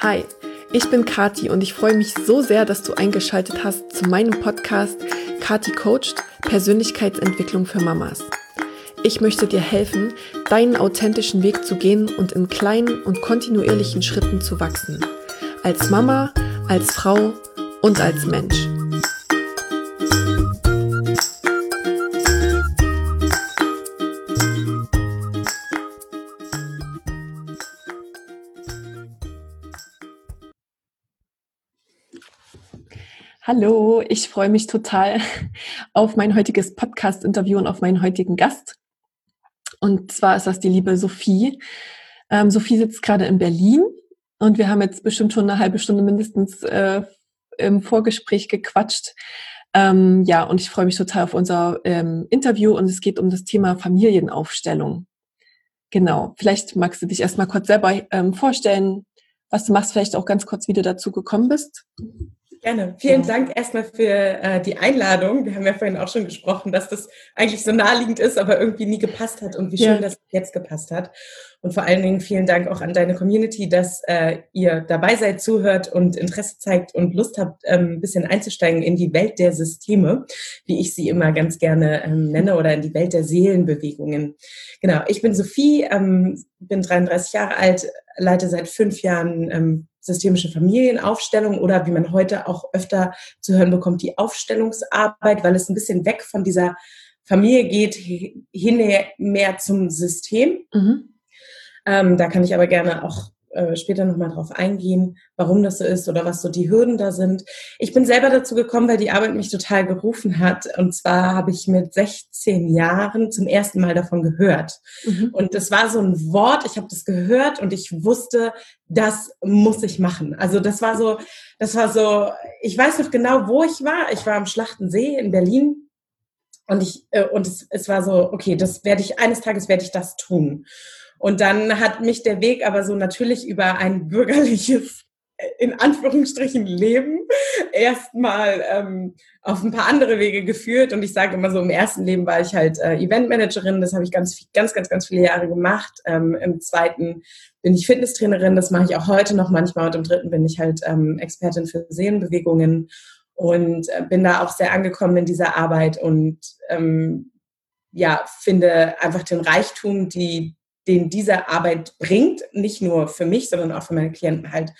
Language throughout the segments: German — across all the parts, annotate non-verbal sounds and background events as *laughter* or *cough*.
Hi, ich bin Kati und ich freue mich so sehr, dass du eingeschaltet hast zu meinem Podcast Kati Coached Persönlichkeitsentwicklung für Mamas. Ich möchte dir helfen, deinen authentischen Weg zu gehen und in kleinen und kontinuierlichen Schritten zu wachsen. Als Mama, als Frau und als Mensch. Hallo, ich freue mich total *laughs* auf mein heutiges Podcast-Interview und auf meinen heutigen Gast. Und zwar ist das die liebe Sophie. Ähm, Sophie sitzt gerade in Berlin und wir haben jetzt bestimmt schon eine halbe Stunde mindestens äh, im Vorgespräch gequatscht. Ähm, ja, und ich freue mich total auf unser ähm, Interview und es geht um das Thema Familienaufstellung. Genau, vielleicht magst du dich erstmal kurz selber ähm, vorstellen, was du machst, vielleicht auch ganz kurz, wie du dazu gekommen bist. Gerne. Vielen ja. Dank erstmal für äh, die Einladung. Wir haben ja vorhin auch schon gesprochen, dass das eigentlich so naheliegend ist, aber irgendwie nie gepasst hat und wie schön, ja. dass es jetzt gepasst hat. Und vor allen Dingen vielen Dank auch an deine Community, dass äh, ihr dabei seid, zuhört und Interesse zeigt und Lust habt, ähm, ein bisschen einzusteigen in die Welt der Systeme, wie ich sie immer ganz gerne ähm, nenne, oder in die Welt der Seelenbewegungen. Genau, ich bin Sophie, ähm, bin 33 Jahre alt, leite seit fünf Jahren ähm, systemische Familienaufstellung oder wie man heute auch öfter zu hören bekommt, die Aufstellungsarbeit, weil es ein bisschen weg von dieser Familie geht, hin mehr zum System. Mhm. Ähm, da kann ich aber gerne auch äh, später nochmal drauf eingehen, warum das so ist oder was so die Hürden da sind. Ich bin selber dazu gekommen, weil die Arbeit mich total gerufen hat. Und zwar habe ich mit 16 Jahren zum ersten Mal davon gehört. Mhm. Und das war so ein Wort, ich habe das gehört und ich wusste, das muss ich machen. Also das war so, das war so, ich weiß noch genau, wo ich war. Ich war am Schlachtensee in Berlin. Und ich, äh, und es, es war so, okay, das werde ich, eines Tages werde ich das tun. Und dann hat mich der Weg aber so natürlich über ein bürgerliches in Anführungsstrichen Leben erstmal ähm, auf ein paar andere Wege geführt. Und ich sage immer so, im ersten Leben war ich halt äh, Eventmanagerin, das habe ich ganz, ganz, ganz, ganz viele Jahre gemacht. Ähm, Im zweiten bin ich Fitnesstrainerin, das mache ich auch heute noch manchmal. Und im dritten bin ich halt ähm, Expertin für Seelenbewegungen und äh, bin da auch sehr angekommen in dieser Arbeit und ähm, ja, finde einfach den Reichtum, die den diese Arbeit bringt, nicht nur für mich, sondern auch für meine Klienten halt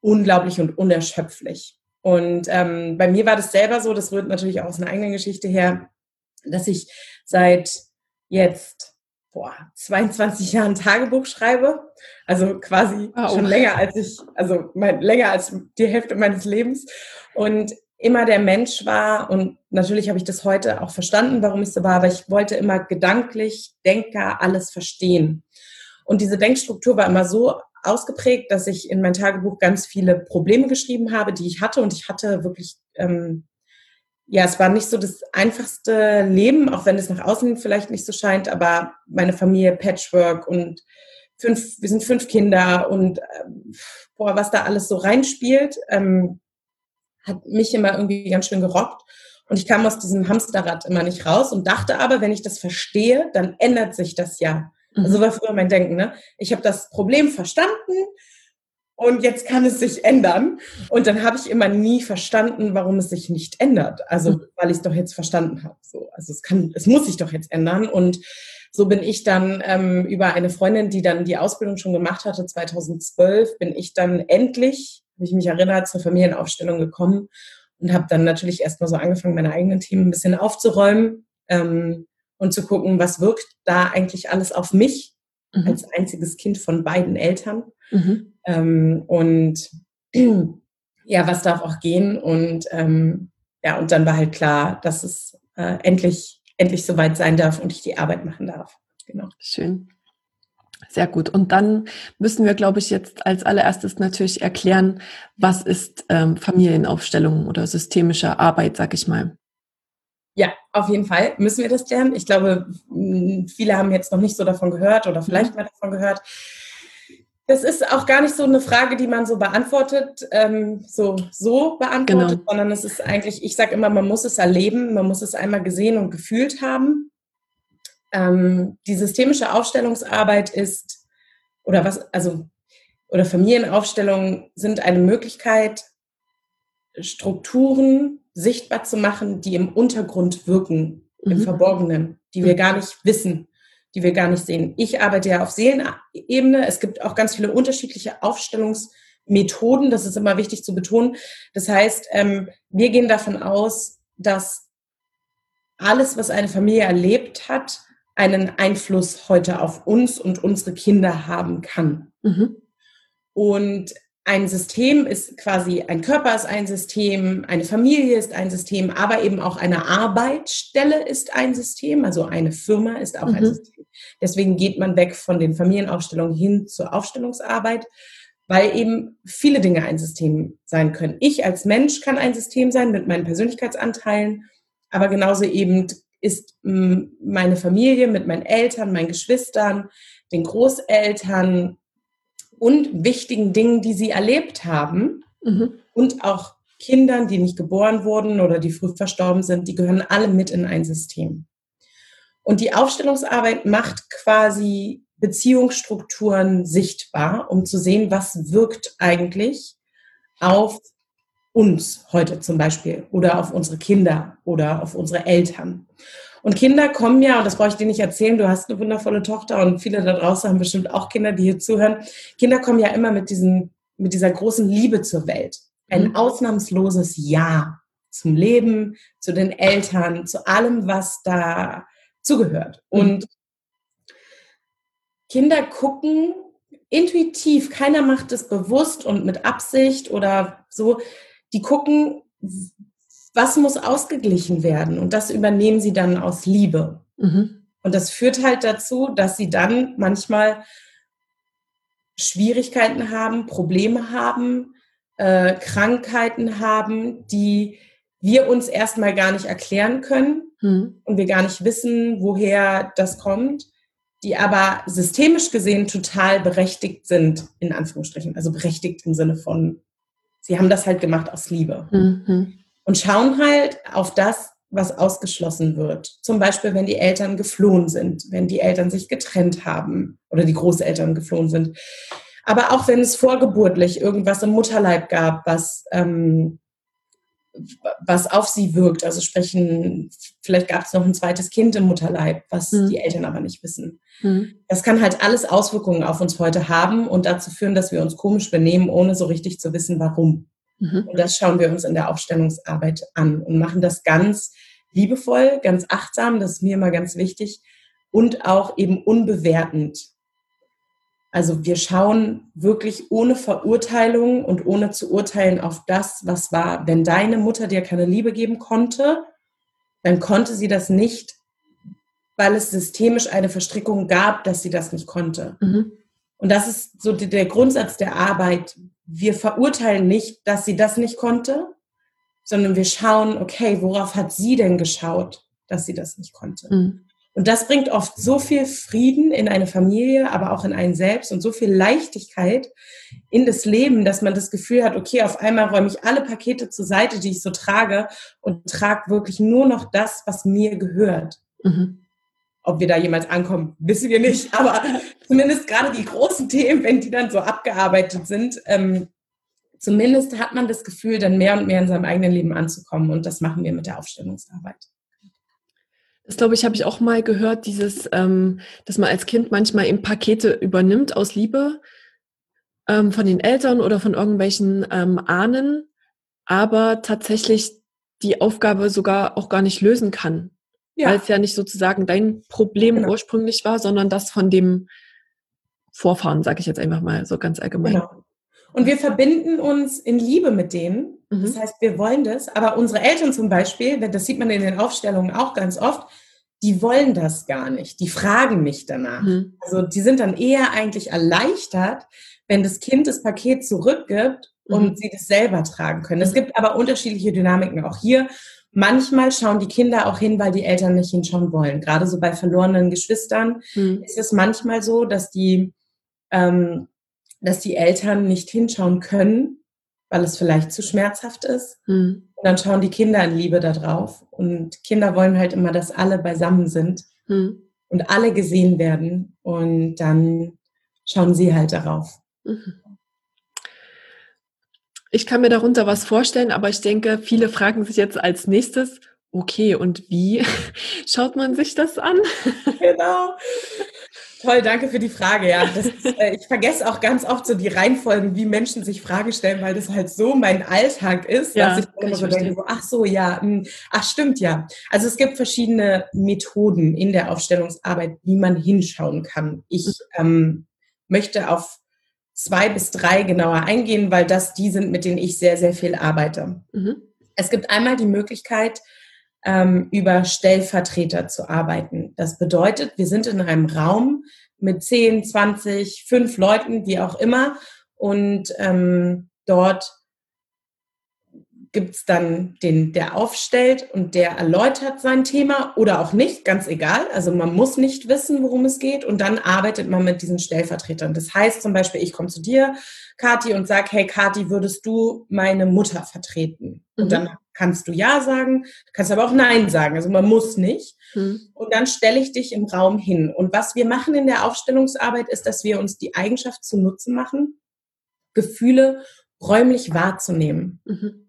unglaublich und unerschöpflich. Und ähm, bei mir war das selber so, das rührt natürlich auch aus einer eigenen Geschichte her, dass ich seit jetzt boah, 22 Jahren Tagebuch schreibe. Also quasi wow. schon länger als ich, also mein, länger als die Hälfte meines Lebens. Und immer der Mensch war. Und natürlich habe ich das heute auch verstanden, warum ich so war, aber ich wollte immer gedanklich, denker, alles verstehen. Und diese Denkstruktur war immer so ausgeprägt, dass ich in mein Tagebuch ganz viele Probleme geschrieben habe, die ich hatte. Und ich hatte wirklich, ähm, ja, es war nicht so das einfachste Leben, auch wenn es nach außen vielleicht nicht so scheint, aber meine Familie Patchwork und fünf, wir sind fünf Kinder und äh, boah, was da alles so reinspielt, ähm, hat mich immer irgendwie ganz schön gerockt. Und ich kam aus diesem Hamsterrad immer nicht raus und dachte aber, wenn ich das verstehe, dann ändert sich das ja. Mhm. Also war früher mein Denken, ne? Ich habe das Problem verstanden und jetzt kann es sich ändern. Und dann habe ich immer nie verstanden, warum es sich nicht ändert. Also, mhm. weil ich es doch jetzt verstanden habe. So, also es kann, es muss sich doch jetzt ändern. Und so bin ich dann ähm, über eine Freundin, die dann die Ausbildung schon gemacht hatte, 2012, bin ich dann endlich ich mich erinnert, zur Familienaufstellung gekommen und habe dann natürlich erstmal so angefangen, meine eigenen Themen ein bisschen aufzuräumen ähm, und zu gucken, was wirkt da eigentlich alles auf mich mhm. als einziges Kind von beiden Eltern. Mhm. Ähm, und *clears throat* ja, was darf auch gehen? Und ähm, ja, und dann war halt klar, dass es äh, endlich, endlich soweit sein darf und ich die Arbeit machen darf. Genau. Schön. Sehr gut. Und dann müssen wir, glaube ich, jetzt als allererstes natürlich erklären, was ist ähm, Familienaufstellung oder systemische Arbeit, sag ich mal. Ja, auf jeden Fall müssen wir das lernen. Ich glaube, viele haben jetzt noch nicht so davon gehört oder vielleicht mhm. mal davon gehört. Das ist auch gar nicht so eine Frage, die man so beantwortet, ähm, so, so beantwortet, genau. sondern es ist eigentlich, ich sage immer, man muss es erleben, man muss es einmal gesehen und gefühlt haben. Ähm, die systemische Aufstellungsarbeit ist, oder was, also oder Familienaufstellungen sind eine Möglichkeit, Strukturen sichtbar zu machen, die im Untergrund wirken, mhm. im Verborgenen, die wir gar nicht wissen, die wir gar nicht sehen. Ich arbeite ja auf Seelenebene. Es gibt auch ganz viele unterschiedliche Aufstellungsmethoden. Das ist immer wichtig zu betonen. Das heißt, ähm, wir gehen davon aus, dass alles, was eine Familie erlebt hat, einen Einfluss heute auf uns und unsere Kinder haben kann. Mhm. Und ein System ist quasi, ein Körper ist ein System, eine Familie ist ein System, aber eben auch eine Arbeitsstelle ist ein System, also eine Firma ist auch mhm. ein System. Deswegen geht man weg von den Familienaufstellungen hin zur Aufstellungsarbeit, weil eben viele Dinge ein System sein können. Ich als Mensch kann ein System sein mit meinen Persönlichkeitsanteilen, aber genauso eben ist meine Familie mit meinen Eltern, meinen Geschwistern, den Großeltern, und wichtigen Dingen, die sie erlebt haben mhm. und auch Kindern, die nicht geboren wurden oder die früh verstorben sind, die gehören alle mit in ein System. Und die Aufstellungsarbeit macht quasi Beziehungsstrukturen sichtbar, um zu sehen, was wirkt eigentlich auf uns heute zum Beispiel oder auf unsere Kinder oder auf unsere Eltern. Und Kinder kommen ja, und das brauche ich dir nicht erzählen, du hast eine wundervolle Tochter und viele da draußen haben bestimmt auch Kinder, die hier zuhören. Kinder kommen ja immer mit, diesen, mit dieser großen Liebe zur Welt. Ein mhm. ausnahmsloses Ja zum Leben, zu den Eltern, zu allem, was da zugehört. Mhm. Und Kinder gucken intuitiv, keiner macht es bewusst und mit Absicht oder so, die gucken, was muss ausgeglichen werden? Und das übernehmen sie dann aus Liebe. Mhm. Und das führt halt dazu, dass sie dann manchmal Schwierigkeiten haben, Probleme haben, äh, Krankheiten haben, die wir uns erstmal gar nicht erklären können mhm. und wir gar nicht wissen, woher das kommt, die aber systemisch gesehen total berechtigt sind, in Anführungsstrichen. Also berechtigt im Sinne von, sie haben das halt gemacht aus Liebe. Mhm und schauen halt auf das, was ausgeschlossen wird. Zum Beispiel, wenn die Eltern geflohen sind, wenn die Eltern sich getrennt haben oder die Großeltern geflohen sind. Aber auch wenn es vorgeburtlich irgendwas im Mutterleib gab, was, ähm, was auf sie wirkt. Also sprechen, vielleicht gab es noch ein zweites Kind im Mutterleib, was mhm. die Eltern aber nicht wissen. Mhm. Das kann halt alles Auswirkungen auf uns heute haben und dazu führen, dass wir uns komisch benehmen, ohne so richtig zu wissen, warum. Mhm. Und das schauen wir uns in der Aufstellungsarbeit an und machen das ganz liebevoll, ganz achtsam, das ist mir immer ganz wichtig, und auch eben unbewertend. Also wir schauen wirklich ohne Verurteilung und ohne zu urteilen auf das, was war. Wenn deine Mutter dir keine Liebe geben konnte, dann konnte sie das nicht, weil es systemisch eine Verstrickung gab, dass sie das nicht konnte. Mhm. Und das ist so der Grundsatz der Arbeit. Wir verurteilen nicht, dass sie das nicht konnte, sondern wir schauen, okay, worauf hat sie denn geschaut, dass sie das nicht konnte? Mhm. Und das bringt oft so viel Frieden in eine Familie, aber auch in einen selbst und so viel Leichtigkeit in das Leben, dass man das Gefühl hat, okay, auf einmal räume ich alle Pakete zur Seite, die ich so trage und trage wirklich nur noch das, was mir gehört. Mhm. Ob wir da jemals ankommen, wissen wir nicht. Aber zumindest gerade die großen Themen, wenn die dann so abgearbeitet sind, ähm, zumindest hat man das Gefühl, dann mehr und mehr in seinem eigenen Leben anzukommen. Und das machen wir mit der Aufstellungsarbeit. Das glaube ich, habe ich auch mal gehört, dieses, ähm, dass man als Kind manchmal eben Pakete übernimmt aus Liebe ähm, von den Eltern oder von irgendwelchen ähm, Ahnen, aber tatsächlich die Aufgabe sogar auch gar nicht lösen kann ja. weil es ja nicht sozusagen dein Problem genau. ursprünglich war, sondern das von dem Vorfahren, sage ich jetzt einfach mal so ganz allgemein. Genau. Und wir verbinden uns in Liebe mit denen. Mhm. Das heißt, wir wollen das. Aber unsere Eltern zum Beispiel, das sieht man in den Aufstellungen auch ganz oft, die wollen das gar nicht. Die fragen mich danach. Mhm. Also die sind dann eher eigentlich erleichtert, wenn das Kind das Paket zurückgibt und mhm. sie das selber tragen können. Es gibt aber unterschiedliche Dynamiken auch hier. Manchmal schauen die Kinder auch hin, weil die Eltern nicht hinschauen wollen. Gerade so bei verlorenen Geschwistern mhm. ist es manchmal so, dass die, ähm, dass die Eltern nicht hinschauen können, weil es vielleicht zu schmerzhaft ist. Mhm. Und dann schauen die Kinder in Liebe da drauf. Und Kinder wollen halt immer, dass alle beisammen sind mhm. und alle gesehen werden. Und dann schauen sie halt darauf. Mhm. Ich kann mir darunter was vorstellen, aber ich denke, viele fragen sich jetzt als nächstes, okay, und wie *laughs* schaut man sich das an? Genau. Toll, danke für die Frage. Ja, ist, äh, ich vergesse auch ganz oft so die Reihenfolgen, wie Menschen sich Fragen stellen, weil das halt so mein Alltag ist, ja, dass ich immer so denke, ach so, ja, mh, hm, ach stimmt, ja. Also es gibt verschiedene Methoden in der Aufstellungsarbeit, wie man hinschauen kann. Ich ähm, möchte auf zwei bis drei genauer eingehen, weil das die sind, mit denen ich sehr, sehr viel arbeite. Mhm. Es gibt einmal die Möglichkeit, ähm, über Stellvertreter zu arbeiten. Das bedeutet, wir sind in einem Raum mit 10, 20, 5 Leuten, wie auch immer, und ähm, dort gibt es dann den, der aufstellt und der erläutert sein Thema oder auch nicht, ganz egal. Also man muss nicht wissen, worum es geht und dann arbeitet man mit diesen Stellvertretern. Das heißt zum Beispiel, ich komme zu dir, Kati, und sage, hey Kati, würdest du meine Mutter vertreten? Mhm. Und dann kannst du Ja sagen, kannst aber auch Nein sagen. Also man muss nicht. Mhm. Und dann stelle ich dich im Raum hin. Und was wir machen in der Aufstellungsarbeit ist, dass wir uns die Eigenschaft zunutze machen, Gefühle räumlich wahrzunehmen. Mhm.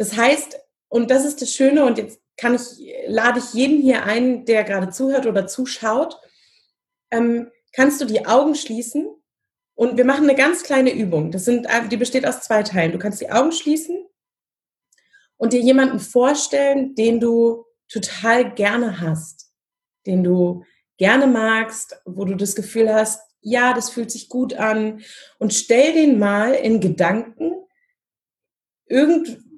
Das heißt, und das ist das Schöne, und jetzt kann ich, lade ich jeden hier ein, der gerade zuhört oder zuschaut, ähm, kannst du die Augen schließen und wir machen eine ganz kleine Übung. Das sind, die besteht aus zwei Teilen. Du kannst die Augen schließen und dir jemanden vorstellen, den du total gerne hast, den du gerne magst, wo du das Gefühl hast, ja, das fühlt sich gut an und stell den mal in Gedanken irgend,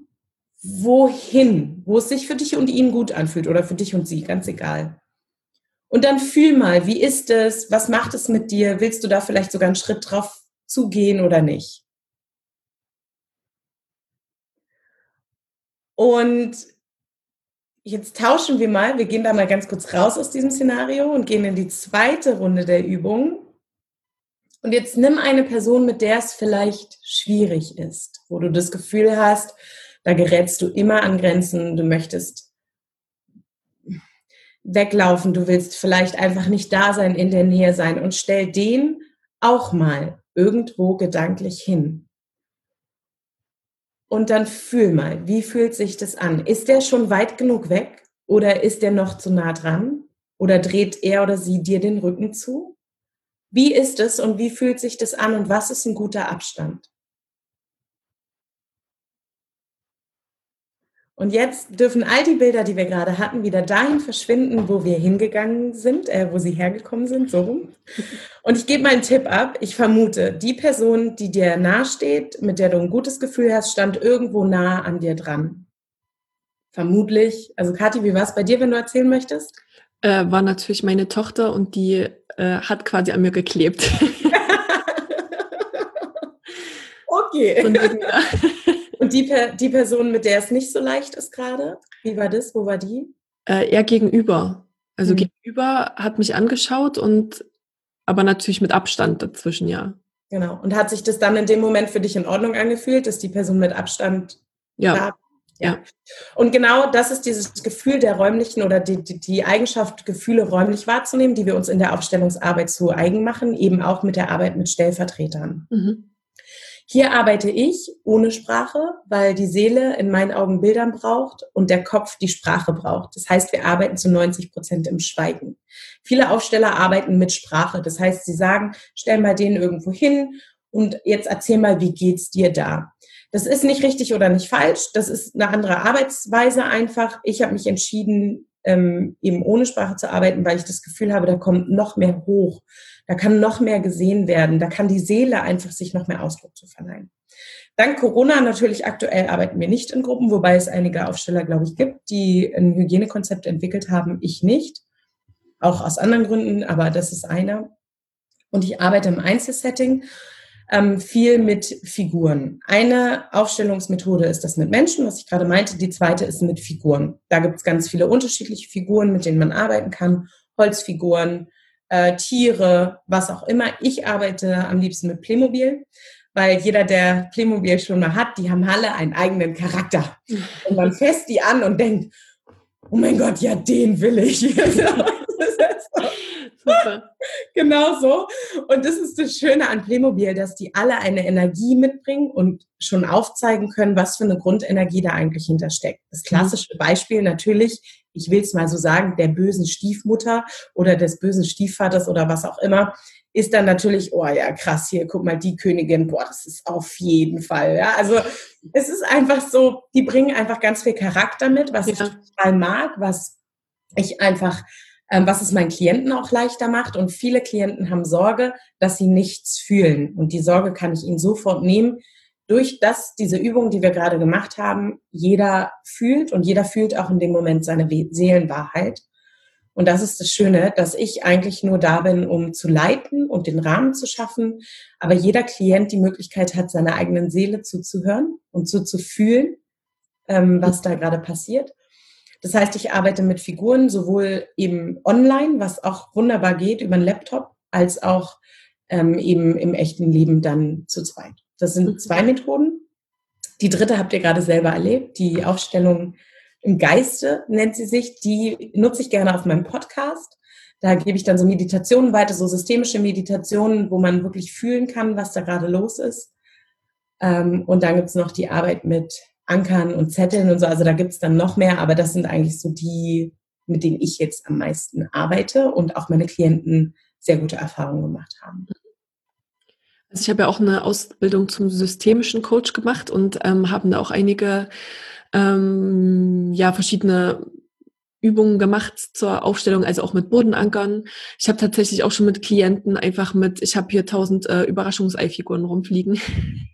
wohin, wo es sich für dich und ihn gut anfühlt oder für dich und sie, ganz egal. Und dann fühl mal, wie ist es, was macht es mit dir, willst du da vielleicht sogar einen Schritt drauf zugehen oder nicht? Und jetzt tauschen wir mal, wir gehen da mal ganz kurz raus aus diesem Szenario und gehen in die zweite Runde der Übung. Und jetzt nimm eine Person, mit der es vielleicht schwierig ist, wo du das Gefühl hast, da gerätst du immer an Grenzen, du möchtest weglaufen, du willst vielleicht einfach nicht da sein, in der Nähe sein und stell den auch mal irgendwo gedanklich hin. Und dann fühl mal, wie fühlt sich das an? Ist der schon weit genug weg oder ist der noch zu nah dran? Oder dreht er oder sie dir den Rücken zu? Wie ist es und wie fühlt sich das an und was ist ein guter Abstand? Und jetzt dürfen all die Bilder, die wir gerade hatten, wieder dahin verschwinden, wo wir hingegangen sind, äh, wo sie hergekommen sind, so rum. Und ich gebe mal einen Tipp ab. Ich vermute, die Person, die dir nahesteht, mit der du ein gutes Gefühl hast, stand irgendwo nah an dir dran. Vermutlich. Also Kathi, wie war es bei dir, wenn du erzählen möchtest? Äh, war natürlich meine Tochter und die äh, hat quasi an mir geklebt. *laughs* okay. *laughs* Und, die, die Person, mit der es nicht so leicht ist gerade, wie war das? Wo war die? Äh, er gegenüber. Also mhm. gegenüber hat mich angeschaut und aber natürlich mit Abstand dazwischen, ja. Genau. Und hat sich das dann in dem Moment für dich in Ordnung angefühlt, dass die Person mit Abstand ja. Da, ja. Und genau das ist dieses Gefühl der räumlichen oder die, die, die, Eigenschaft, Gefühle räumlich wahrzunehmen, die wir uns in der Aufstellungsarbeit zu eigen machen, eben auch mit der Arbeit mit Stellvertretern. Mhm. Hier arbeite ich ohne Sprache, weil die Seele in meinen Augen Bildern braucht und der Kopf die Sprache braucht. Das heißt, wir arbeiten zu 90 Prozent im Schweigen. Viele Aufsteller arbeiten mit Sprache. Das heißt, sie sagen, stell mal den irgendwo hin und jetzt erzähl mal, wie geht's dir da? Das ist nicht richtig oder nicht falsch. Das ist eine andere Arbeitsweise einfach. Ich habe mich entschieden, ähm, eben ohne Sprache zu arbeiten, weil ich das Gefühl habe, da kommt noch mehr hoch. Da kann noch mehr gesehen werden. Da kann die Seele einfach sich noch mehr Ausdruck zu verleihen. Dank Corona natürlich aktuell arbeiten wir nicht in Gruppen, wobei es einige Aufsteller, glaube ich, gibt, die ein Hygienekonzept entwickelt haben. Ich nicht. Auch aus anderen Gründen, aber das ist einer. Und ich arbeite im Einzelsetting ähm, viel mit Figuren. Eine Aufstellungsmethode ist das mit Menschen, was ich gerade meinte. Die zweite ist mit Figuren. Da gibt es ganz viele unterschiedliche Figuren, mit denen man arbeiten kann. Holzfiguren, äh, Tiere, was auch immer. Ich arbeite am liebsten mit Playmobil, weil jeder, der Playmobil schon mal hat, die haben alle einen eigenen Charakter. Und man *laughs* fässt die an und denkt, oh mein Gott, ja, den will ich. *laughs* *laughs* Super. *laughs* genau so. Und das ist das Schöne an Playmobil, dass die alle eine Energie mitbringen und schon aufzeigen können, was für eine Grundenergie da eigentlich hintersteckt. Das klassische Beispiel natürlich, ich will es mal so sagen, der bösen Stiefmutter oder des bösen Stiefvaters oder was auch immer, ist dann natürlich, oh ja, krass, hier, guck mal, die Königin, boah, das ist auf jeden Fall, ja. Also es ist einfach so, die bringen einfach ganz viel Charakter mit, was ja. ich total mag, was ich einfach was es meinen Klienten auch leichter macht. Und viele Klienten haben Sorge, dass sie nichts fühlen. Und die Sorge kann ich ihnen sofort nehmen. Durch das, diese Übung, die wir gerade gemacht haben, jeder fühlt und jeder fühlt auch in dem Moment seine Seelenwahrheit. Und das ist das Schöne, dass ich eigentlich nur da bin, um zu leiten und den Rahmen zu schaffen. Aber jeder Klient die Möglichkeit hat, seiner eigenen Seele zuzuhören und zuzufühlen, ähm, was da gerade passiert. Das heißt, ich arbeite mit Figuren sowohl eben online, was auch wunderbar geht über einen Laptop, als auch ähm, eben im echten Leben dann zu zweit. Das sind mhm. zwei Methoden. Die dritte habt ihr gerade selber erlebt, die Aufstellung im Geiste nennt sie sich. Die nutze ich gerne auf meinem Podcast. Da gebe ich dann so Meditationen weiter, so systemische Meditationen, wo man wirklich fühlen kann, was da gerade los ist. Ähm, und dann gibt's noch die Arbeit mit Ankern und Zetteln und so. Also da gibt es dann noch mehr, aber das sind eigentlich so die, mit denen ich jetzt am meisten arbeite und auch meine Klienten sehr gute Erfahrungen gemacht haben. Also ich habe ja auch eine Ausbildung zum systemischen Coach gemacht und ähm, haben da auch einige ähm, ja verschiedene Übungen gemacht zur Aufstellung, also auch mit Bodenankern. Ich habe tatsächlich auch schon mit Klienten einfach mit, ich habe hier tausend äh, Überraschungseifiguren rumfliegen.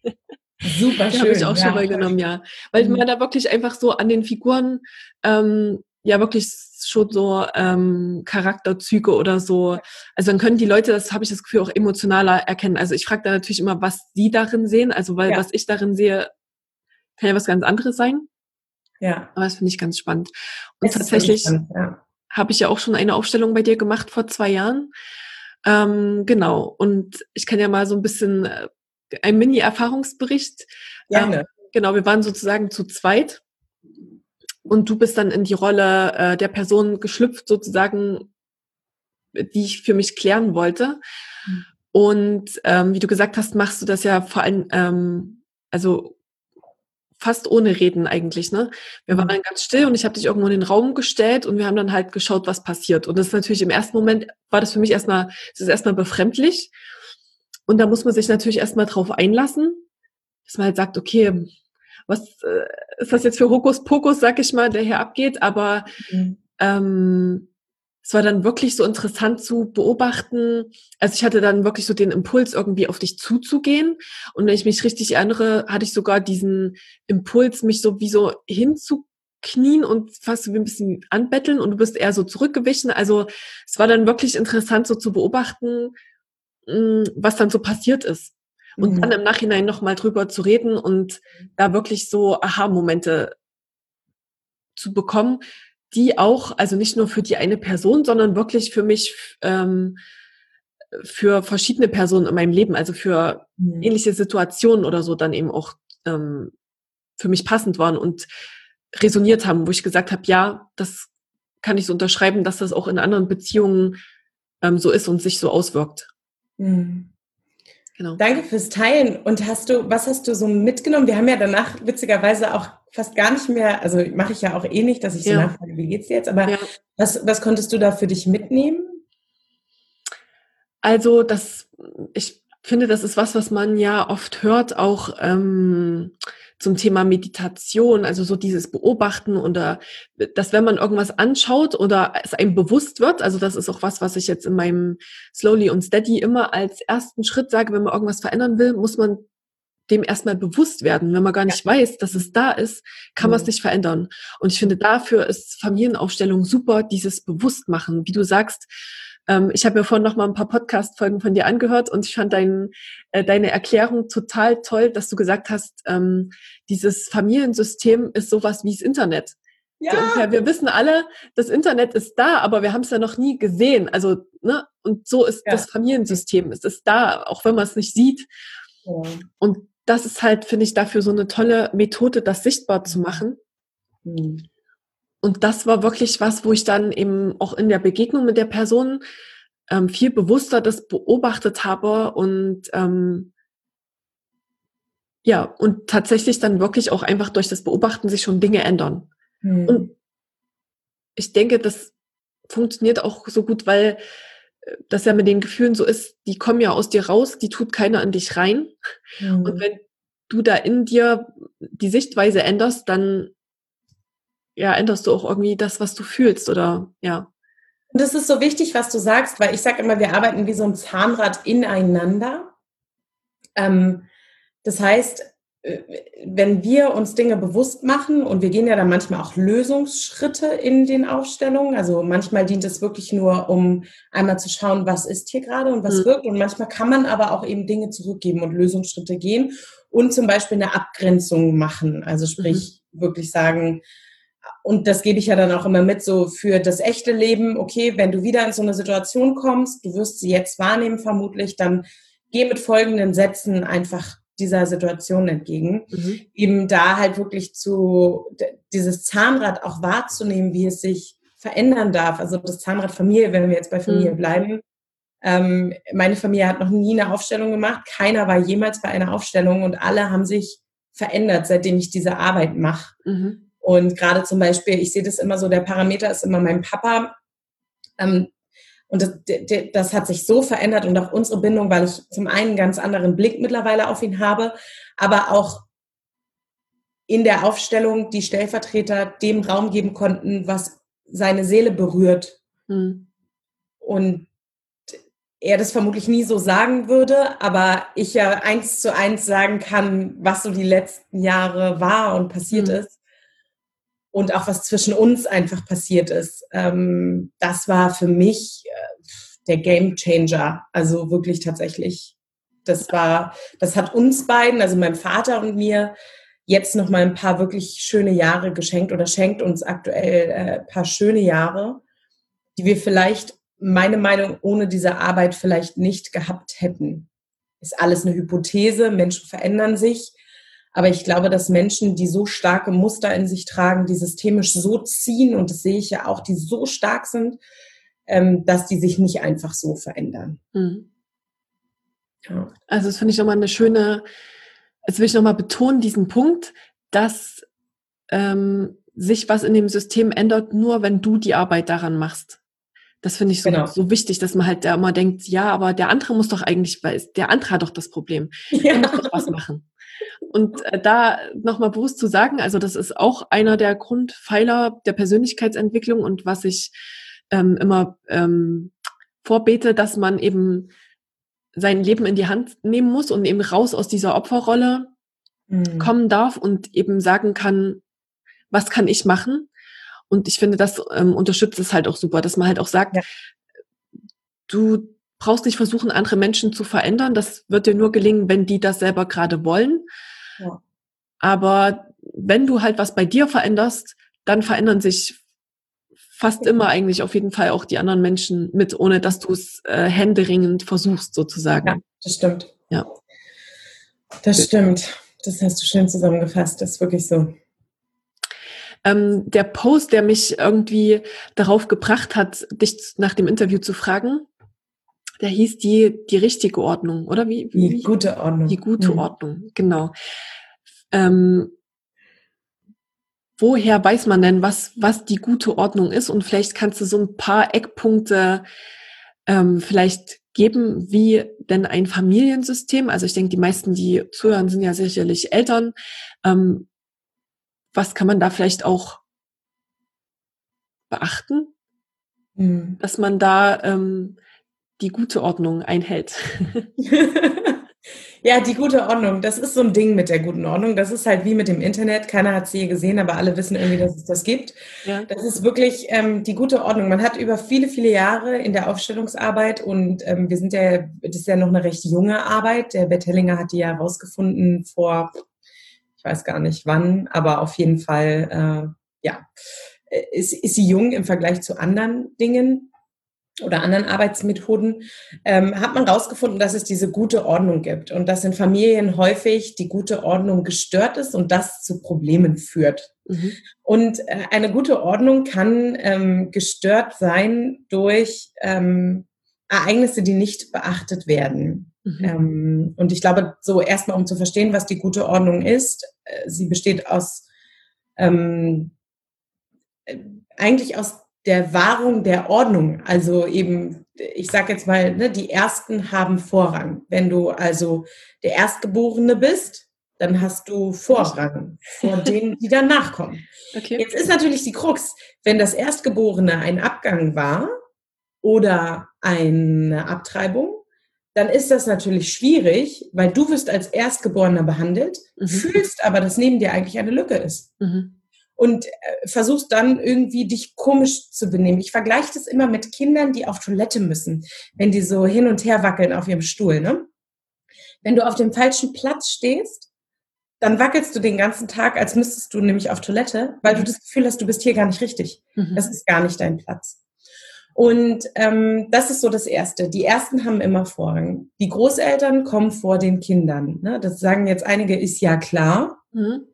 *laughs* Super schön. habe ich auch ja, schon mal genommen, ja. Weil mhm. man da wirklich einfach so an den Figuren ähm, ja wirklich schon so ähm, Charakterzüge oder so. Also dann können die Leute, das habe ich das Gefühl, auch emotionaler erkennen. Also ich frage da natürlich immer, was sie darin sehen. Also weil ja. was ich darin sehe, kann ja was ganz anderes sein. Ja. Aber das finde ich ganz spannend. Und das tatsächlich ja. habe ich ja auch schon eine Aufstellung bei dir gemacht vor zwei Jahren. Ähm, genau. Und ich kann ja mal so ein bisschen äh, ein Mini-Erfahrungsbericht. Gerne. Ähm, genau, wir waren sozusagen zu zweit und du bist dann in die Rolle äh, der Person geschlüpft, sozusagen, die ich für mich klären wollte. Mhm. Und ähm, wie du gesagt hast, machst du das ja vor allem, ähm, also fast ohne Reden eigentlich, ne? Wir waren mhm. dann ganz still und ich habe dich irgendwo in den Raum gestellt und wir haben dann halt geschaut, was passiert. Und das ist natürlich im ersten Moment war das für mich erstmal, es ist erstmal befremdlich. Und da muss man sich natürlich erstmal drauf einlassen, dass man halt sagt, okay, was äh, ist das jetzt für Hokuspokus, sag ich mal, der hier abgeht, aber mhm. ähm, es war dann wirklich so interessant zu beobachten. Also ich hatte dann wirklich so den Impuls, irgendwie auf dich zuzugehen. Und wenn ich mich richtig erinnere, hatte ich sogar diesen Impuls, mich so wie so hinzuknien und fast wie ein bisschen anbetteln und du bist eher so zurückgewichen. Also es war dann wirklich interessant so zu beobachten, was dann so passiert ist. Und mhm. dann im Nachhinein nochmal drüber zu reden und da wirklich so Aha-Momente zu bekommen, die auch, also nicht nur für die eine Person, sondern wirklich für mich, ähm, für verschiedene Personen in meinem Leben, also für mhm. ähnliche Situationen oder so, dann eben auch ähm, für mich passend waren und resoniert haben, wo ich gesagt habe, ja, das kann ich so unterschreiben, dass das auch in anderen Beziehungen ähm, so ist und sich so auswirkt. Mhm. Genau. Danke fürs Teilen. Und hast du, was hast du so mitgenommen? Wir haben ja danach witzigerweise auch fast gar nicht mehr, also mache ich ja auch eh nicht, dass ich so ja. nachfrage, wie geht's dir jetzt? Aber ja. was, was konntest du da für dich mitnehmen? Also, das, ich finde, das ist was, was man ja oft hört, auch ähm, zum Thema Meditation, also so dieses Beobachten oder dass wenn man irgendwas anschaut oder es einem bewusst wird, also das ist auch was, was ich jetzt in meinem Slowly und Steady immer als ersten Schritt sage, wenn man irgendwas verändern will, muss man dem erstmal bewusst werden. Wenn man gar nicht ja. weiß, dass es da ist, kann mhm. man es nicht verändern. Und ich finde, dafür ist Familienaufstellung super, dieses Bewusstmachen. Wie du sagst, ähm, ich habe mir vorhin noch mal ein paar Podcast-Folgen von dir angehört und ich fand dein, äh, deine Erklärung total toll, dass du gesagt hast, ähm, dieses Familiensystem ist sowas wie das Internet. Ja. So ungefähr, wir wissen alle, das Internet ist da, aber wir haben es ja noch nie gesehen. Also, ne? Und so ist ja. das Familiensystem. Es ist da, auch wenn man es nicht sieht. Ja. Und das ist halt, finde ich, dafür so eine tolle Methode, das sichtbar zu machen. Mhm. Und das war wirklich was, wo ich dann eben auch in der Begegnung mit der Person ähm, viel bewusster das beobachtet habe und ähm, ja, und tatsächlich dann wirklich auch einfach durch das Beobachten sich schon Dinge ändern. Mhm. Und ich denke, das funktioniert auch so gut, weil äh, das ja mit den Gefühlen so ist, die kommen ja aus dir raus, die tut keiner in dich rein. Mhm. Und wenn du da in dir die Sichtweise änderst, dann ja, änderst du auch irgendwie das, was du fühlst oder ja. Und das ist so wichtig, was du sagst, weil ich sage immer, wir arbeiten wie so ein Zahnrad ineinander. Ähm, das heißt, äh, wenn wir uns Dinge bewusst machen und wir gehen ja dann manchmal auch Lösungsschritte in den Aufstellungen, also manchmal dient es wirklich nur, um einmal zu schauen, was ist hier gerade und was mhm. wirkt und manchmal kann man aber auch eben Dinge zurückgeben und Lösungsschritte gehen und zum Beispiel eine Abgrenzung machen, also sprich mhm. wirklich sagen, und das gebe ich ja dann auch immer mit, so für das echte Leben, okay, wenn du wieder in so eine Situation kommst, du wirst sie jetzt wahrnehmen vermutlich, dann geh mit folgenden Sätzen einfach dieser Situation entgegen. Mhm. Eben da halt wirklich zu, dieses Zahnrad auch wahrzunehmen, wie es sich verändern darf. Also das Zahnrad Familie, wenn wir jetzt bei Familie mhm. bleiben. Ähm, meine Familie hat noch nie eine Aufstellung gemacht. Keiner war jemals bei einer Aufstellung und alle haben sich verändert, seitdem ich diese Arbeit mache. Mhm. Und gerade zum Beispiel, ich sehe das immer so, der Parameter ist immer mein Papa. Ähm, und das, das, hat sich so verändert und auch unsere Bindung, weil ich zum einen einen ganz anderen Blick mittlerweile auf ihn habe, aber auch in der Aufstellung die Stellvertreter dem Raum geben konnten, was seine Seele berührt. Mhm. Und er das vermutlich nie so sagen würde, aber ich ja eins zu eins sagen kann, was so die letzten Jahre war und passiert mhm. ist und auch was zwischen uns einfach passiert ist. Ähm, das war für mich äh, der Game Changer. Also wirklich tatsächlich. Das war, das hat uns beiden, also meinem Vater und mir, jetzt noch mal ein paar wirklich schöne Jahre geschenkt oder schenkt uns aktuell äh, ein paar schöne Jahre, die wir vielleicht, meine Meinung, ohne diese Arbeit vielleicht nicht gehabt hätten. Ist alles eine Hypothese, Menschen verändern sich. Aber ich glaube, dass Menschen, die so starke Muster in sich tragen, die systemisch so ziehen, und das sehe ich ja auch, die so stark sind, ähm, dass die sich nicht einfach so verändern. Mhm. Ja. Also das finde ich nochmal eine schöne, jetzt will ich nochmal betonen, diesen Punkt, dass ähm, sich was in dem System ändert, nur wenn du die Arbeit daran machst. Das finde ich so, genau. so wichtig, dass man halt da immer denkt, ja, aber der andere muss doch eigentlich, weil der andere hat doch das Problem. *laughs* Ja. Er muss doch was machen. Und äh, da nochmal bewusst zu sagen, also das ist auch einer der Grundpfeiler der Persönlichkeitsentwicklung und was ich ähm, immer ähm, vorbete, dass man eben sein Leben in die Hand nehmen muss und eben raus aus dieser Opferrolle mhm. kommen darf und eben sagen kann, was kann ich machen? Und ich finde, das ähm, unterstützt es halt auch super, dass man halt auch sagt, ja. du brauchst nicht versuchen, andere Menschen zu verändern. Das wird dir nur gelingen, wenn die das selber gerade wollen. Ja. Aber wenn du halt was bei dir veränderst, dann verändern sich fast immer eigentlich auf jeden Fall auch die anderen Menschen mit, ohne dass du es äh, händeringend versuchst, sozusagen. Ja, das stimmt. Ja. Das stimmt. Das hast du schön zusammengefasst. Das ist wirklich so. Ähm, der Post, der mich irgendwie darauf gebracht hat, dich nach dem Interview zu fragen, der hieß die, die richtige Ordnung, oder wie? wie die gute Ordnung. Die gute mhm. Ordnung, genau. Ähm, woher weiß man denn, was, was die gute Ordnung ist? Und vielleicht kannst du so ein paar Eckpunkte ähm, vielleicht geben, wie denn ein Familiensystem, also ich denke, die meisten, die zuhören, sind ja sicherlich Eltern. Ähm, was kann man da vielleicht auch beachten, mhm. dass man da ähm, die gute Ordnung einhält. *laughs* ja, die gute Ordnung, das ist so ein Ding mit der guten Ordnung. Das ist halt wie mit dem Internet. Keiner hat sie je gesehen, aber alle wissen irgendwie, dass es das gibt. Ja. Das ist wirklich ähm, die gute Ordnung. Man hat über viele, viele Jahre in der Aufstellungsarbeit und ähm, wir sind ja, das ist ja noch eine recht junge Arbeit. Der Bert Hellinger hat die ja herausgefunden vor, ich weiß gar nicht wann, aber auf jeden Fall, äh, ja, äh, ist, ist sie jung im Vergleich zu anderen Dingen oder anderen Arbeitsmethoden, ähm, hat man herausgefunden, dass es diese gute Ordnung gibt und dass in Familien häufig die gute Ordnung gestört ist und das zu Problemen führt. Mhm. Und äh, eine gute Ordnung kann ähm, gestört sein durch ähm, Ereignisse, die nicht beachtet werden. Mhm. Ähm, und ich glaube, so erstmal, um zu verstehen, was die gute Ordnung ist, äh, sie besteht aus ähm, äh, eigentlich aus der Wahrung der Ordnung. Also eben, ich sage jetzt mal, ne, die Ersten haben Vorrang. Wenn du also der Erstgeborene bist, dann hast du Vorrang vor *laughs* denen, die danach kommen. Okay. Jetzt ist natürlich die Krux, wenn das Erstgeborene ein Abgang war oder eine Abtreibung, dann ist das natürlich schwierig, weil du wirst als Erstgeborener behandelt, mhm. fühlst aber, dass neben dir eigentlich eine Lücke ist. Mhm. Und äh, versuchst dann irgendwie dich komisch zu benehmen. Ich vergleiche das immer mit Kindern, die auf Toilette müssen, wenn die so hin und her wackeln auf ihrem Stuhl. Ne? Wenn du auf dem falschen Platz stehst, dann wackelst du den ganzen Tag, als müsstest du nämlich auf Toilette, weil du mhm. das Gefühl hast, du bist hier gar nicht richtig. Mhm. Das ist gar nicht dein Platz. Und ähm, das ist so das Erste. Die Ersten haben immer Vorrang. Die Großeltern kommen vor den Kindern. Ne? Das sagen jetzt einige, ist ja klar. Mhm.